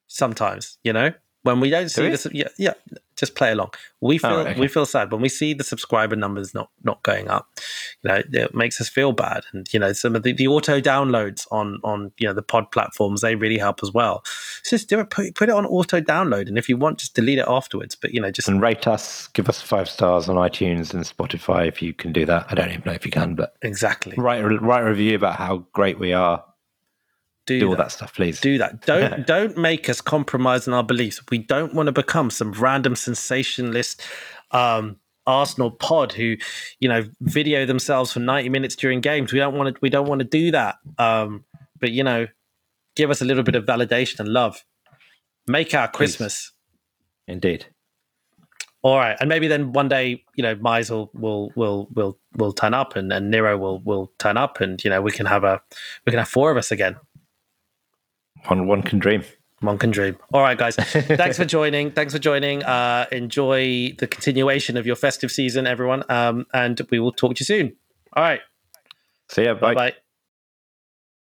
sometimes you know when we don't see we? this yeah yeah just play along we feel okay. we feel sad when we see the subscriber numbers not not going up you know it makes us feel bad and you know some of the, the auto downloads on on you know the pod platforms they really help as well so just do it put, put it on auto download and if you want just delete it afterwards but you know just and rate us. Give us five stars on iTunes and Spotify if you can do that. I don't even know if you can, but exactly write a, write a review about how great we are. Do, Do all that. stuff, please. do that. Don't don't make us compromise on our beliefs. We don't want to become some random sensationalist um, Arsenal pod who, you know, video themselves for ninety minutes during games. We don't want to. We don't want to do that. Um, but you know, give us a little bit of validation and love. Make our Christmas. Indeed. All right, and maybe then one day, you know, will will will will will turn up, and, and Nero will will turn up, and you know, we can have a we can have four of us again. One one can dream. One can dream. All right, guys. Thanks for joining. Thanks for joining. Uh, enjoy the continuation of your festive season, everyone. Um, and we will talk to you soon. All right. See bye. Bye bye.